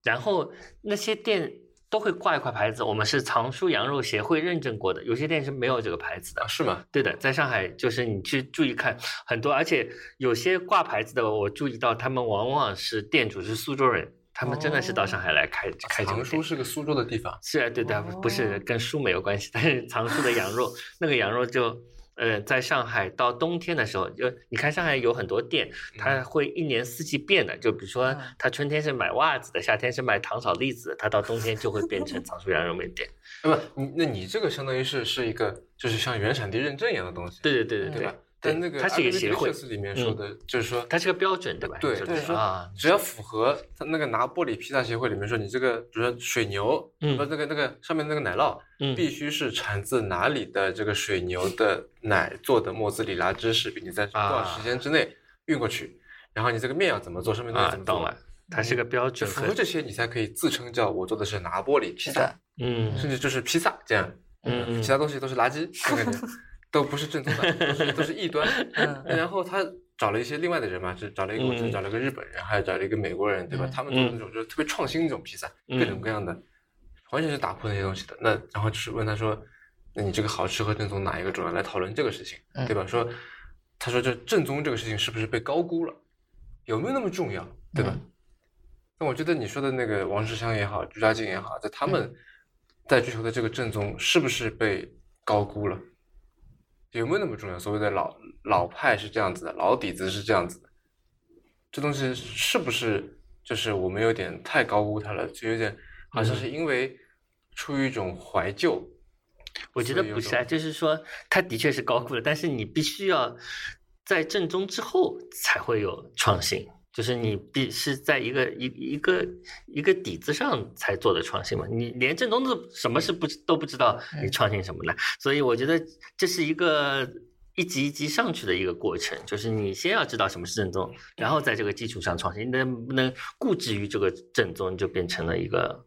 然后那些店都会挂一块牌子，我们是藏书羊肉协会认证过的，有些店是没有这个牌子的
啊，。是吗？
对的，在上海就是你去注意看很多，而且有些挂牌子的，我注意到他们往往是店主是苏州人，他们真的是到上海来开、开这
藏
个店。
书是个苏州的地方，
是啊，对的，不是跟书没有关系，但是藏书的羊肉，那个羊肉就，呃，在上海到冬天的时候，就你看上海有很多店，它会一年四季变的，就比如说
嗯
它春天是买袜子的，夏天是卖糖炒栗子的，它到冬天就会变成藏书羊肉面店。
那么你那你这个相当于是是一个就是像原产地认证一样的东西，
对对对对对
吧？但那个
它是一个协会
里面说的，就是说
它是个标准，对吧？
对
你说的
对
是啊，
只要符合它那个拿玻璃披萨协会里面说，你这个比如说水牛，
嗯
不那个那个上面那个奶酪，
嗯
必须是产自哪里的这个水牛的奶做的莫兹里拉芝士，并且在多少时间之内运过去，然后你这个面要怎么做，上面东西
啊
怎么，做，
它是个标准
符合这些，你才可以自称叫我做的是拿玻璃披萨，，
嗯
甚至就是披萨这样，
嗯嗯
其他东西都是垃圾，这个感觉 都不是正宗的，都是都是异端。
嗯
然后他找了一些另外的人嘛，就找了一个，找了个日本人，还有找了一个美国人，对吧？
嗯
他们做的那种就是特别创新那种披萨，
嗯
各种各样的，完全是打破那些东西的。那然后就是问他说，那你这个好吃和正宗哪一个重要？来讨论这个事情，
嗯
对吧？说他说这正宗这个事情是不是被高估了？有没有那么重要？对吧？
嗯
那我觉得你说的那个王世襄也好，朱家靖也好，在他们在追求的这个正宗，是不是被高估了？有没有那么重要？所谓的老老派是这样子的，老底子是这样子的，这东西是不是就是我们有点太高估它了？就有点好像是因为出于一种怀旧，
我觉得不是啊，就是说它的确是高估了，但是你必须要在正宗之后才会有创新，就是你必是在一个一一个一个底子上才做的创新嘛。你连正宗的什么是不知都不知道，你
嗯
创新什么呢？所以我觉得这是一个。一级一级上去的一个过程，就是你先要知道什么是正宗，然后在这个基础上创新。你能不能固执于这个正宗，就变成了一个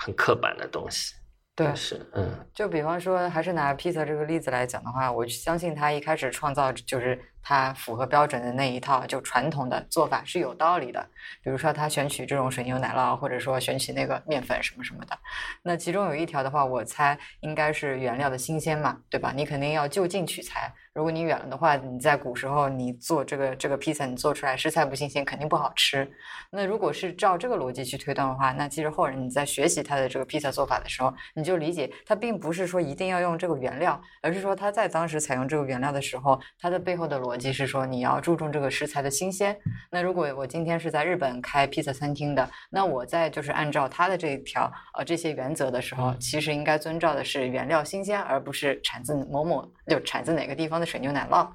很刻板的东西。
对，
是，嗯
就比方说，还是拿披萨这个例子来讲的话，我相信他一开始创造就是他符合标准的那一套就传统的做法是有道理的。比如说他选取这种水牛奶酪，或者说选取那个面粉什么什么的。那其中有一条的话，我猜应该是原料的新鲜嘛，对吧？你肯定要就近取材，如果你远了的话，你在古时候你做这个这个披萨，你做出来食材不新鲜，肯定不好吃。那如果是照这个逻辑去推断的话，那其实后人你在学习他的这个披萨做法的时候，你就理解他并不是说一定要用这个原料，而是说他在当时采用这个原料的时候，它的背后的逻辑是说你要注重这个食材的新鲜。那如果我今天是在日本开披萨餐厅的，那我在就是按照他的这一条呃这些原则的时候，其实应该遵照的是原料新鲜，而不是产自某某就产自哪个地方的水牛奶酪。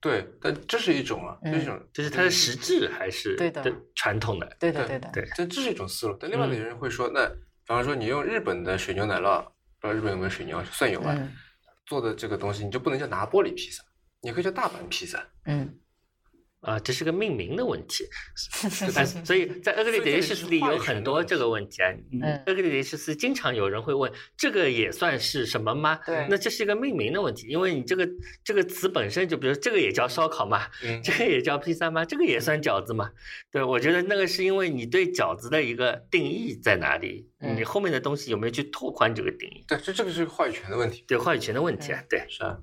对，但这是一种啊，这是一种，
就是它的实质还是
对的
传统的，
对的，对的，
对。
但这是一种思路。但另外的人会说，那比方说你用日本的水牛奶酪，不知道日本有没有水牛蒜油啊，做的这个东西，你就不能叫拿玻璃披萨，你可以叫大阪披萨。
嗯。
啊，这是个命名的问题，所以在 u g l y Delicious 里有很多这个问题啊。
嗯
u g l y Delicious 经常有人会问，这个也算是什么吗？
对，
那这是一个命名的问题，因为你这个这个词本身就，比如这个也叫烧烤嘛，这个也叫披萨吗？这个也算饺子吗？对，我觉得那个是因为你对饺子的一个定义在哪里，你后面的东西有没有去拓宽这个定义？
对，这这个是话语权的问题，
对话语权的问题啊，对，
是啊。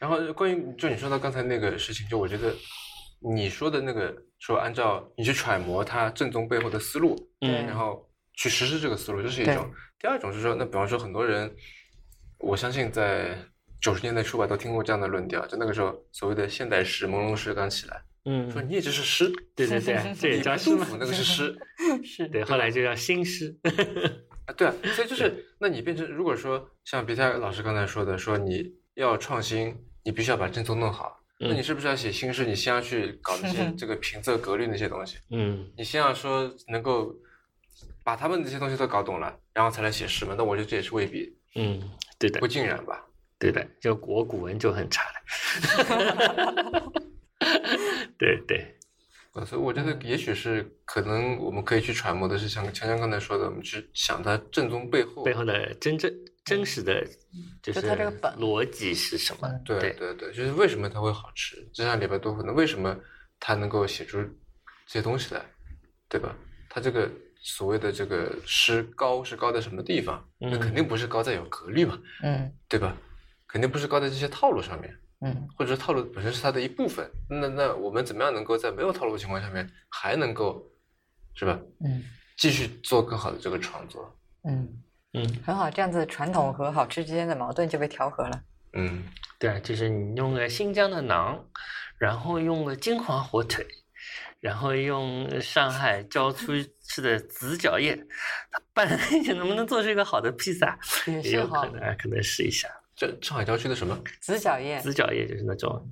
然后关于就你说到刚才那个事情，就我觉得。你说的那个说，按照你去揣摩它正宗背后的思路，
嗯，
然后去实施这个思路，这是一种。第二种是说，那比方说很多人，我相信在九十年代初吧，都听过这样的论调，就那个时候所谓的现代诗、朦胧诗刚起来，
嗯，
说你也就是诗，
对对对，这也叫诗嘛，
那个是诗，
是
对，后来就叫新诗，
啊，对啊，所以就是，那你变成如果说像别泰老师刚才说的，说你要创新，你必须要把正宗弄好。那你是不是要写新诗？你先要去搞那些 这个平仄格律那些东西。
嗯，
你先要说能够把他们这些东西都搞懂了，然后才来写诗嘛？那我觉得这也是未必。
嗯，对的，
不尽然吧？
对的，就我古文就很差了。对对，
所以我觉得也许是可能我们可以去揣摩的是像强强刚才说的，我们去想它正宗背后
背后的真正。真实的，就是
它这个本
逻辑是什么？
对对对，就是为什么它会好吃？就像里边多可能为什么他能够写出这些东西来，对吧？他这个所谓的这个诗高是高在什么地方？那肯定不是高在有格律嘛，
嗯，
对吧？肯定不是高在这些套路上面，
嗯，
或者说套路本身是它的一部分。那那我们怎么样能够在没有套路的情况下面还能够，是吧？
嗯，
继续做更好的这个创作，
嗯。
嗯，
很好，这样子传统和好吃之间的矛盾就被调和了。
嗯，
对，就是你用了新疆的馕，然后用了金华火腿，然后用上海郊区吃的紫角叶，拌一下能不能做出一个好的披萨？也有可能，可能试一下。
这上海郊区的什么？
紫角叶。
紫角叶就是那种。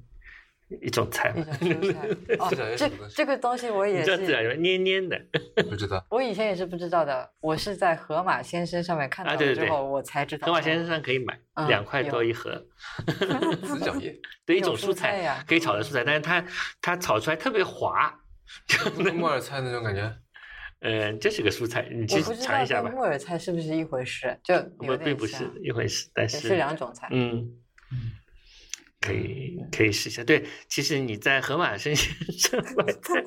一种菜，
一种蔬菜。哦，这这个东西我也是。
这样黏黏的，
不知道。
我以前也是不知道的，我是在盒马先生上面看到之后，我才知道。
盒马先生上可以买，两块多一盒。
紫角叶，
对，一种蔬菜
呀，
可以炒的蔬菜，但是它它炒出来特别滑，
就木耳菜那种感觉。
嗯，这是个蔬菜，你去尝一下吧。
木耳菜是不是一回事？就
不并不是一回事，但是
是两种菜。
嗯嗯。可以可以试一下，对，其实你在盒马生鲜 上 买菜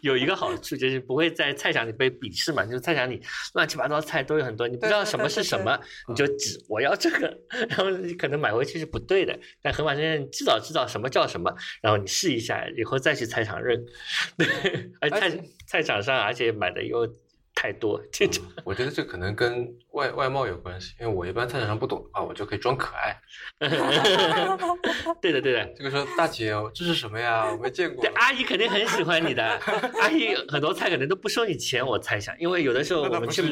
有一个好处，就是不会在菜场里被鄙视嘛。就是菜场里乱七八糟菜都有很多，你不知道什么是什么，你就指我要这个，然后你可能买回去是不对的。但盒马生鲜至少知道什么叫什么，然后你试一下，以后再去菜场认。对，而菜菜场上而且买的又。太多，这种
我觉得这可能跟外外貌有关系，因为我一般菜场上不懂的话，我就可以装可爱。
对的，对的。
这个说大姐，这是什么呀？我没见过。
阿姨肯定很喜欢你的，阿姨很多菜可能都不收你钱，我猜想，因为有的时候我们去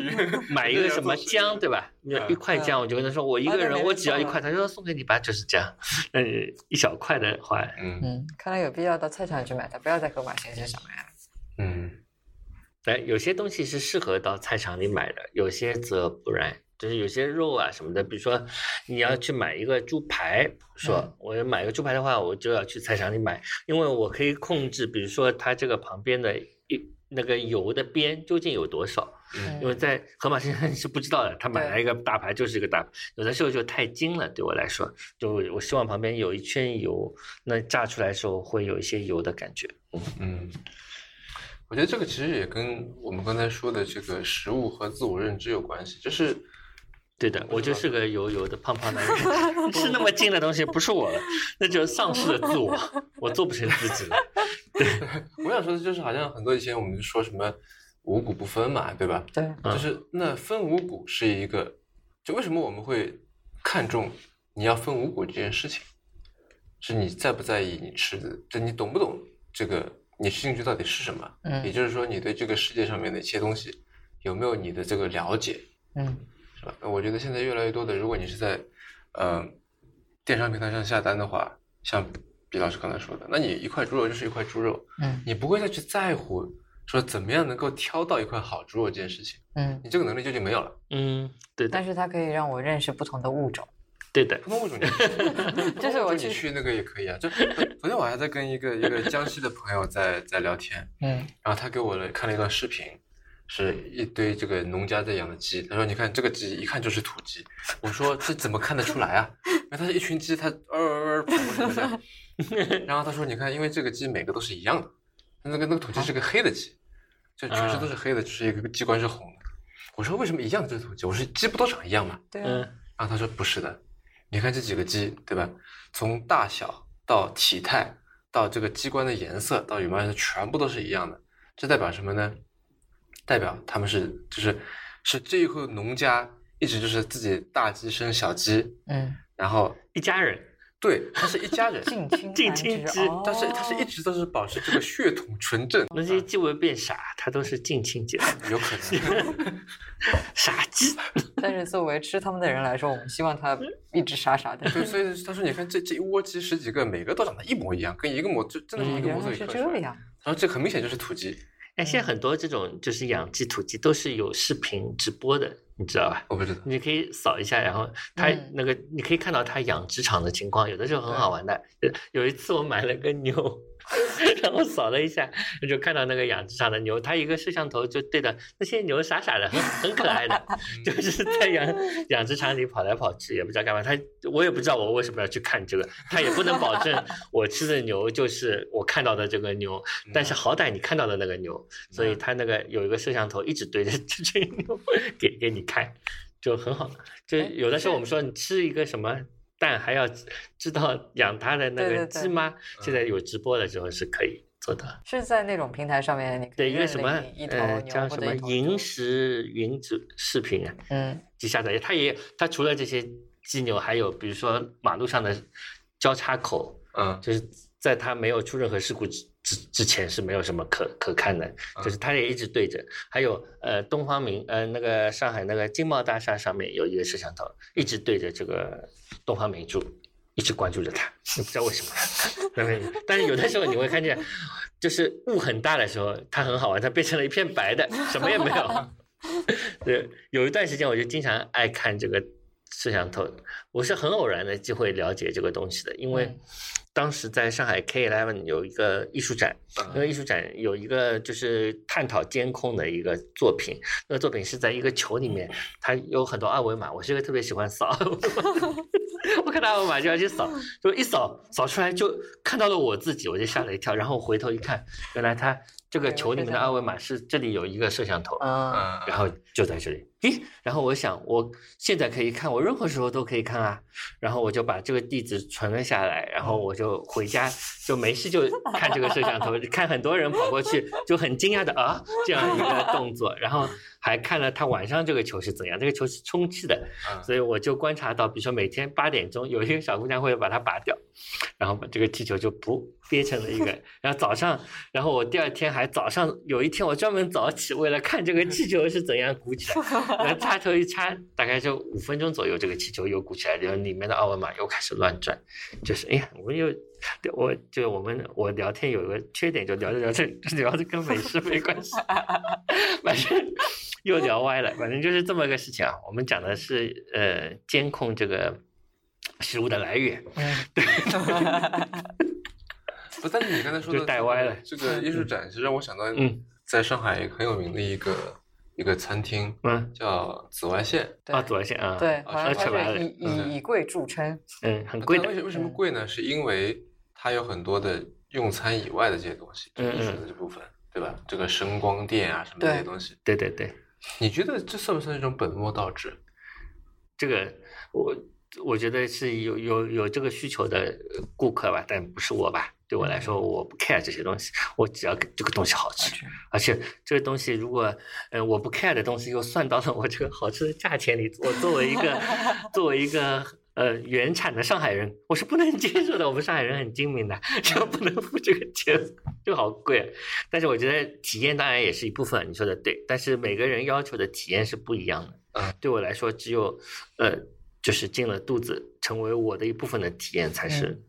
买一个什么 姜，对吧？一块姜，我就跟他说，我一个人我只要一块，他说送给你吧，就是这样。嗯，一小块的话，
嗯
嗯，看来有必要到菜场去买的，不要在盒马先生上买了。
嗯。
哎，有些东西是适合到菜场里买的，有些则不然。就是有些肉啊什么的，比如说你要去买一个猪排，说我要买个猪排的话，我就要去菜场里买，因为我可以控制，比如说它这个旁边的一那个油的边究竟有多少。
嗯。
因为在盒马先生 是不知道的，他买来一个大排就是一个大，有的时候就太精了，对我来说，就我希望旁边有一圈油，那炸出来的时候会有一些油的感觉。
嗯嗯。我觉得这个其实也跟我们刚才说的这个食物和自我认知有关系。就是
对的，我就是个油油的胖胖的人，吃那么精的东西不是我了，那就丧失了自我，我做不成自己了。
我想说的就是，好像很多以前我们说什么五谷不分嘛，对吧？
对，
嗯
就是那分五谷是一个，就为什么我们会看重你要分五谷这件事情？是你在不在意你吃的，就你懂不懂这个你兴趣到底是什么？嗯也
嗯
就是说，你对这个世界上面的一些东西有没有你的这个了解？
嗯
是吧？那我觉得现在越来越多的，如果你是在呃电商平台上下单的话，像毕老师刚才说的，那你一块猪肉就是一块猪肉，
嗯
你不会再去在乎说怎么样能够挑到一块好猪肉这件事情，
嗯，
你这个能力就已经没有了。
嗯，对的
但，是它可以让我认识不同的物种。
对的，
普通物种你，
就是我去
你去那个也可以啊。就昨天我还在跟一个一个江西的朋友在在聊天，
嗯
然后他给我了看了一段视频，是一堆这个农家在养的鸡。他说：“你看这个鸡一看就是土鸡。”我说：“这怎么看得出来啊？因为它是一群鸡，它呃呃呃跑过什么的。”然后他说：“你看，因为这个鸡每个都是一样的，那个那个土鸡是个黑的鸡，就全身都是黑的，就是一个鸡冠是红的。”我说：“为什么一样就是土鸡？”我说：“鸡不都长一样吗？”
对
然后他说不是的，你看这几个鸡，对吧？从大小到体态，到这个鸡冠的颜色，到羽毛颜色，全部都是一样的。这代表什么呢？代表他们是就是是这一户农家一直就是自己大鸡生小鸡，
嗯，
然后
一家人，
对，他是一家人，
近亲
近亲鸡
但是他是一
哦
直都是保持这个血统纯正，
那些鸡会变傻，它都是近亲结，
有可能。
傻鸡。
但是作为吃他们的人来说，我们希望它一直傻傻的。
对，所以他说你看这这一窝鸡十几个，每个都长得一模一样，跟一个模就真的是一个模子
原来是
里刻出来的。
这样。
然后这很明显就是土鸡，
哎，现在很多这种就是养鸡、土鸡都是有视频直播的，你知道吧？
我不知道。
你可以扫一下，然后它
嗯
那个你可以看到它养殖场的情况，有的时候很好玩的。有有一次我买了个牛，然后扫了一下，就看到那个养殖场的牛，它一个摄像头就对着那些牛傻傻的，很很可爱的，就是在养养殖场里跑来跑去，也不知道干嘛。它我也不知道我为什么要去看这个，它也不能保证 我吃的牛就是我看到的这个牛，但是好歹你看到的那个牛，所以它那个有一个摄像头一直对着这群牛给给你看，就很好。就
哎
有的时候我们说你吃一个什么蛋还要知道养它的那个
对对对
鸡吗？现在有直播的时候是可以做到。
是在那种平台上面，你可
对
以
一个什么
领一头
呃
牛
叫什么
或者一头
银石云子视频啊，
嗯
去下载，它也它除了这些鸡牛，还有比如说马路上的交叉口，
嗯
就是在它没有出任何事故之之之前是没有什么可可看的，就是它也一直对着。还有呃东方明呃那个上海那个金茂大厦上面有一个摄像头，一直对着这个东方明珠。一直关注着它，也不知道为什么。但是有的时候你会看见，就是雾很大的时候，它很好玩，它变成了一片白的，什么也没有。对，有一段时间我就经常爱看这个摄像头，我是很偶然的机会了解这个东西的，因为
嗯
当时在上海 K Eleven 有一个艺术展，
嗯
那个艺术展有一个就是探讨监控的一个作品，那个作品是在一个球里面，它有很多二维码，我是一个特别喜欢扫二维码。我看到二维码就要去扫，就一扫扫出来就看到了我自己，我就吓了一跳。然后回头一看，原来他这个
有
球里面的二维码是这里有一个摄像头，
嗯
嗯，
然后就在这里。咦，然后我想，我现在可以看，我任何时候都可以看啊。然后我就把这个地址存了下来，然后我就回家就没事就看这个摄像头，看很多人跑过去就很惊讶的啊这样一个动作，然后还看了他晚上这个球是怎样，这个球是充气的，
嗯。
所以我就观察到，比如说每天八点钟有一个小姑娘会把它拔掉，然后把这个气球就噗憋成了一个，然后早上，然后我第二天还早上有一天我专门早起为了看这个气球是怎样鼓起来，然后插头一插，大概就五分钟左右，这个气球又鼓起来，然后里面的二维码又开始乱转，就是哎呀，我又。我就我们我聊天有个缺点，就聊着聊着 聊着跟美食没关系，反正又聊歪了，反正就是这么个事情啊。我们讲的是呃监控这个食物的来源，
对，
不，但是你刚才说的
带歪了
这个艺术展是让我想到，
嗯，
在上海很有名的一个一个餐厅
嗯
叫紫外线，
啊，紫外线啊，
对，
啊
好像是以
嗯
以以贵著称。
嗯，很贵的
为，什为什么贵呢？是因为它有很多的用餐以外的这些东西，就
嗯
艺术的这部分，对吧？这个声光电啊什么这些东西，
对对对，
你觉得这算不算一种本末倒置？
这个我我觉得是有有有这个需求的顾客吧，但不是我吧。对我来说，我不 care 这些东西，我只要这个东西好吃，而且这个东西如果，呃，我不 care 的东西又算到了我这个好吃的价钱里，我作为一个 作为一个呃原产的上海人，我是不能接受的。我们上海人很精明的，只要不能付这个钱，就好贵。但是我觉得体验当然也是一部分，你说的对。但是每个人要求的体验是不一样的。
嗯，
对我来说，只有呃，就是进了肚子，成为我的一部分的体验才是。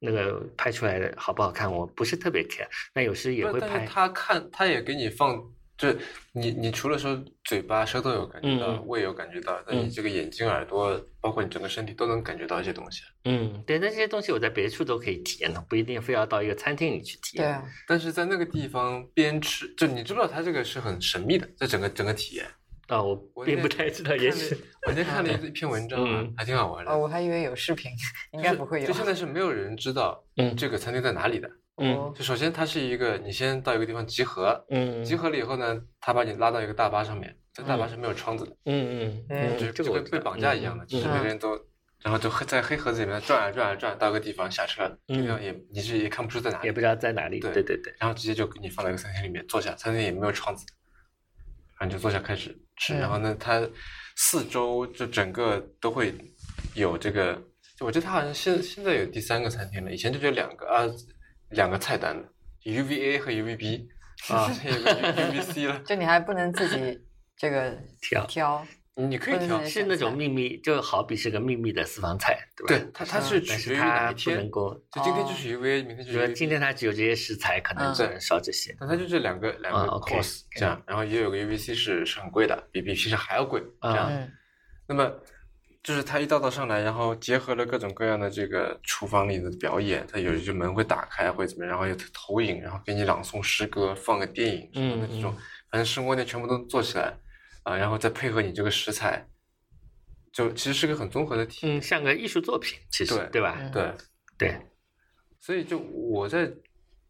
那个拍出来的好不好看，我不是特别 care，那有时也会拍。
他看，他也给你放，就你你除了说嘴巴、舌头有感觉到，胃有感觉到，那你这个眼睛、耳朵，包括你整个身体都能感觉到一些东西。
嗯，对，那这些东西我在别处都可以体验的，不一定非要到一个餐厅里去体验。
对，啊
但是在那个地方边吃，就你知不知道，它这个是很神秘的，这整个整个体验。
啊，我并不太知道，也许
我今天看了一一篇文章啊，还挺好玩的。
哦，我还以为有视频，应该不会有。
就现在是没有人知道，嗯，这个餐厅在哪里的。
嗯，
就首先它是一个，你先到一个地方集合，
嗯，
集合了以后呢，他把你拉到一个大巴上面，这大巴是没有窗子的，
嗯嗯，
就就跟被绑架一样的，就是每个人都，然后就在黑盒子里面转啊转啊转，到个地方下车，地方也你是也看不出在哪里，
也不知道在哪里，
对
对对对，
然后直接就给你放到一个餐厅里面坐下，餐厅也没有窗子。然后就坐下开始吃，然后呢，它四周就整个都会有这个，就我觉得它好像现现在有第三个餐厅了，以前就只有两个啊，两个菜单的，UVA 和 UVB 啊，有个 UVC 了，
就你还不能自己这个
挑。
挑。
你可以调，
是那种秘密，就好比是个秘密的私房菜，对吧？
对，它它是取决于哪一天，
够，
就今天就是 UV，明天就是。
今天它只有这些食材，可能只能烧这些。
但它就这两个两个 course 这样，然后也有个 UVC 是是很贵的，比比平时还要贵这样。那么就是它一道道上来，然后结合了各种各样的这个厨房里的表演，它有一些门会打开会怎么样，然后有投影，然后给你朗诵诗歌，放个电影什么的这种，反正生活店全部都做起来。啊，然后再配合你这个食材，就其实是个很综合的体，
嗯，像个艺术作品，其实
对
对吧？
对
对，
所以就我在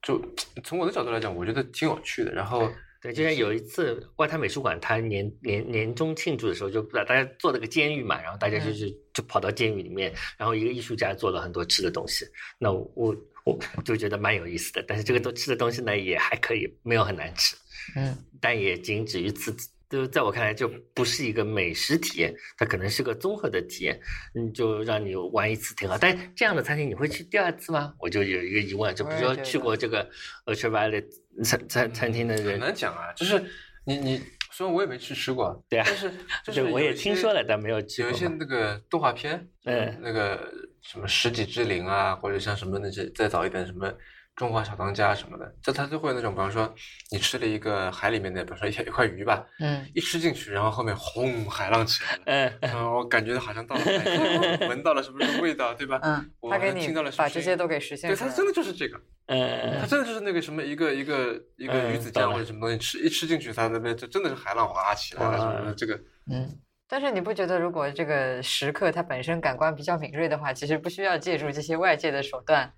就从我的角度来讲，我觉得挺有趣的。然后
对，就像有一次外滩美术馆，它年年年终庆祝的时候，就大家做了个监狱嘛，然后大家就是就跑到监狱里面，然后一个艺术家做了很多吃的东西，那我我就觉得蛮有意思的。但是这个都吃的东西呢，也还可以，没有很难吃，
嗯，
但也仅止于此。就在我看来，就不是一个美食体验，它可能是个综合的体验。嗯，就让你玩一次挺好。但这样的餐厅你会去第二次吗？我就有一个疑问，就比如说去过这个 Ultraviolet 餐餐餐厅的人，
很难讲啊。就是你你虽然我也没去吃过，
对啊，
但是就是
我也听说了，但没有去
过。有一些那个动画片，
嗯，
那个什么十几之灵啊，或者像什么那些再早一点什么。中华小当家什么的，就他就会那种，比方说你吃了一个海里面的，比如说一 一块鱼吧，
嗯，
一吃进去，然后后面轰，海浪起来了，
嗯，
然后我感觉好像到了海边，闻到了什么什么味道，对吧？
嗯，
他
给你把这些都给实现
对，他真的就是这个，
嗯，
他真的就是那个什么一个一个一个鱼子酱或者什么东西，吃一吃进去，他那边就真的是海浪哗起来了什么的，这个，
嗯，但是你不觉得如果这个食客他本身感官比较敏锐的话，其实不需要借助这些外界的手段？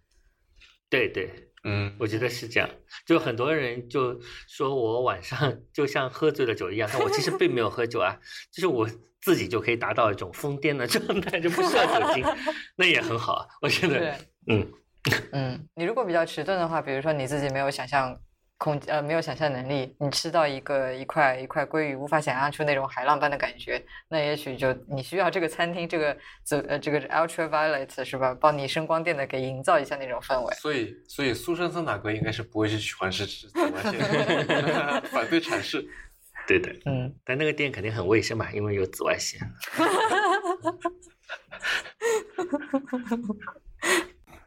对对，
嗯，
我觉得是这样。就很多人就说我晚上就像喝醉了酒一样，但我其实并没有喝酒啊，就是我自己就可以达到一种疯癫的状态，就不需要酒精，那也很好啊。我觉得，
嗯嗯，你如果比较迟钝的话，比如说你自己没有想象。空呃没有想象能力，你吃到一个一块一块鲑鱼，无法想象出那种海浪般的感觉，那也许就你需要这个餐厅这个紫呃这个 ultraviolet 是吧，帮你声光电的给营造一下那种氛围。
所以所以苏珊桑塔格应该是不会去喜欢吃紫外线，反对阐释。
对的，
嗯，
但那个店肯定很卫生嘛，因为有紫外线。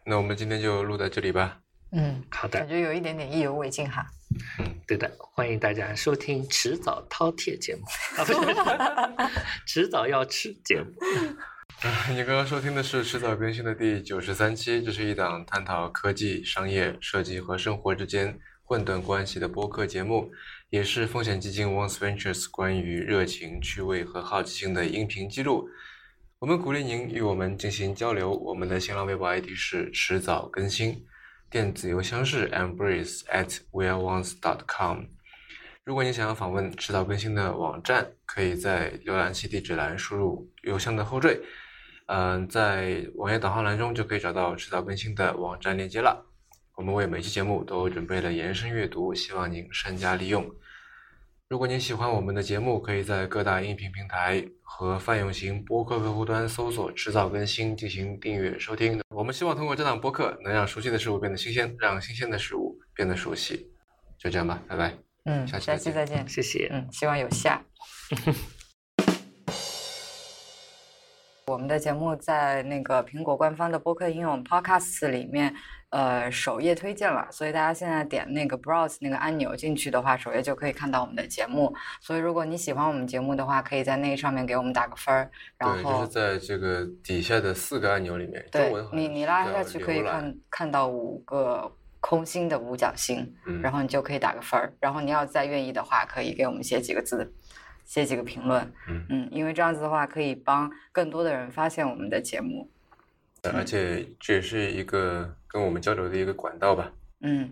那我们今天就录到这里吧。
嗯，
好的，
感觉有一点点意犹未尽哈。
嗯，对的，欢迎大家收听迟早饕餮节目，迟早要吃节目。
你刚刚收听的是迟早更新的第九十三期，这是一档探讨科技、商业、设计和生活之间混沌关系的播客节目，也是风险基金 Once Ventures 关于热情、趣味和好奇心的音频记录。我们鼓励您与我们进行交流，我们的新浪微博 ID 是迟早更新。电子邮箱是 embrace at weareones dot com。如果你想要访问迟早更新的网站，可以在浏览器地址栏输入邮箱的后缀，嗯，在网页导航栏中就可以找到迟早更新的网站链接了。我们为每期节目都准备了延伸阅读，希望您善加利用。如果您喜欢我们的节目，可以在各大音频平台和泛用型播客客户端搜索“迟早更新”进行订阅收听。我们希望通过这档播客，能让熟悉的事物变得新鲜，让新鲜的事物变得熟悉。就这样吧，拜拜。
嗯，
下期
下期再见。
谢谢。
嗯，希望有下。我们的节目在那个苹果官方的播客应用 Podcast 里面，呃，首页推荐了，所以大家现在点那个 Browse 那个按钮进去的话，首页就可以看到我们的节目。所以如果你喜欢我们节目的话，可以在那上面给我们打个分儿。然
对，
后
就是在这个底下的四个按钮里面，
对你你拉下去可以，看看到五个空心的五角星，
嗯，
然后你就可以打个分儿。然后你要再愿意的话，可以给我们写几个字，写几个评论。
嗯
因为这样子的话可以帮更多的人发现我们的节目。
而且这也是一个跟我们交流的一个管道吧。
嗯，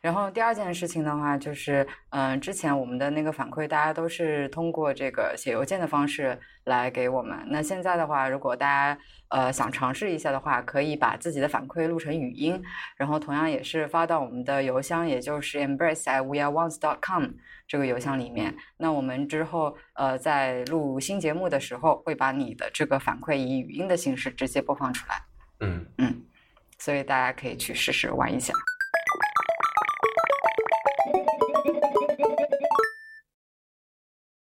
然后第二件事情的话，就是嗯、呃之前我们的那个反馈，大家都是通过这个写邮件的方式来给我们。那现在的话，如果大家呃想尝试一下的话，可以把自己的反馈录成语音，然后同样也是发到我们的邮箱，也就是 embrace at weareones.com 这个邮箱里面。那我们之后呃在录新节目的时候，会把你的这个反馈以语音的形式直接播放出来。
嗯嗯。
所以大家可以去试试玩一下。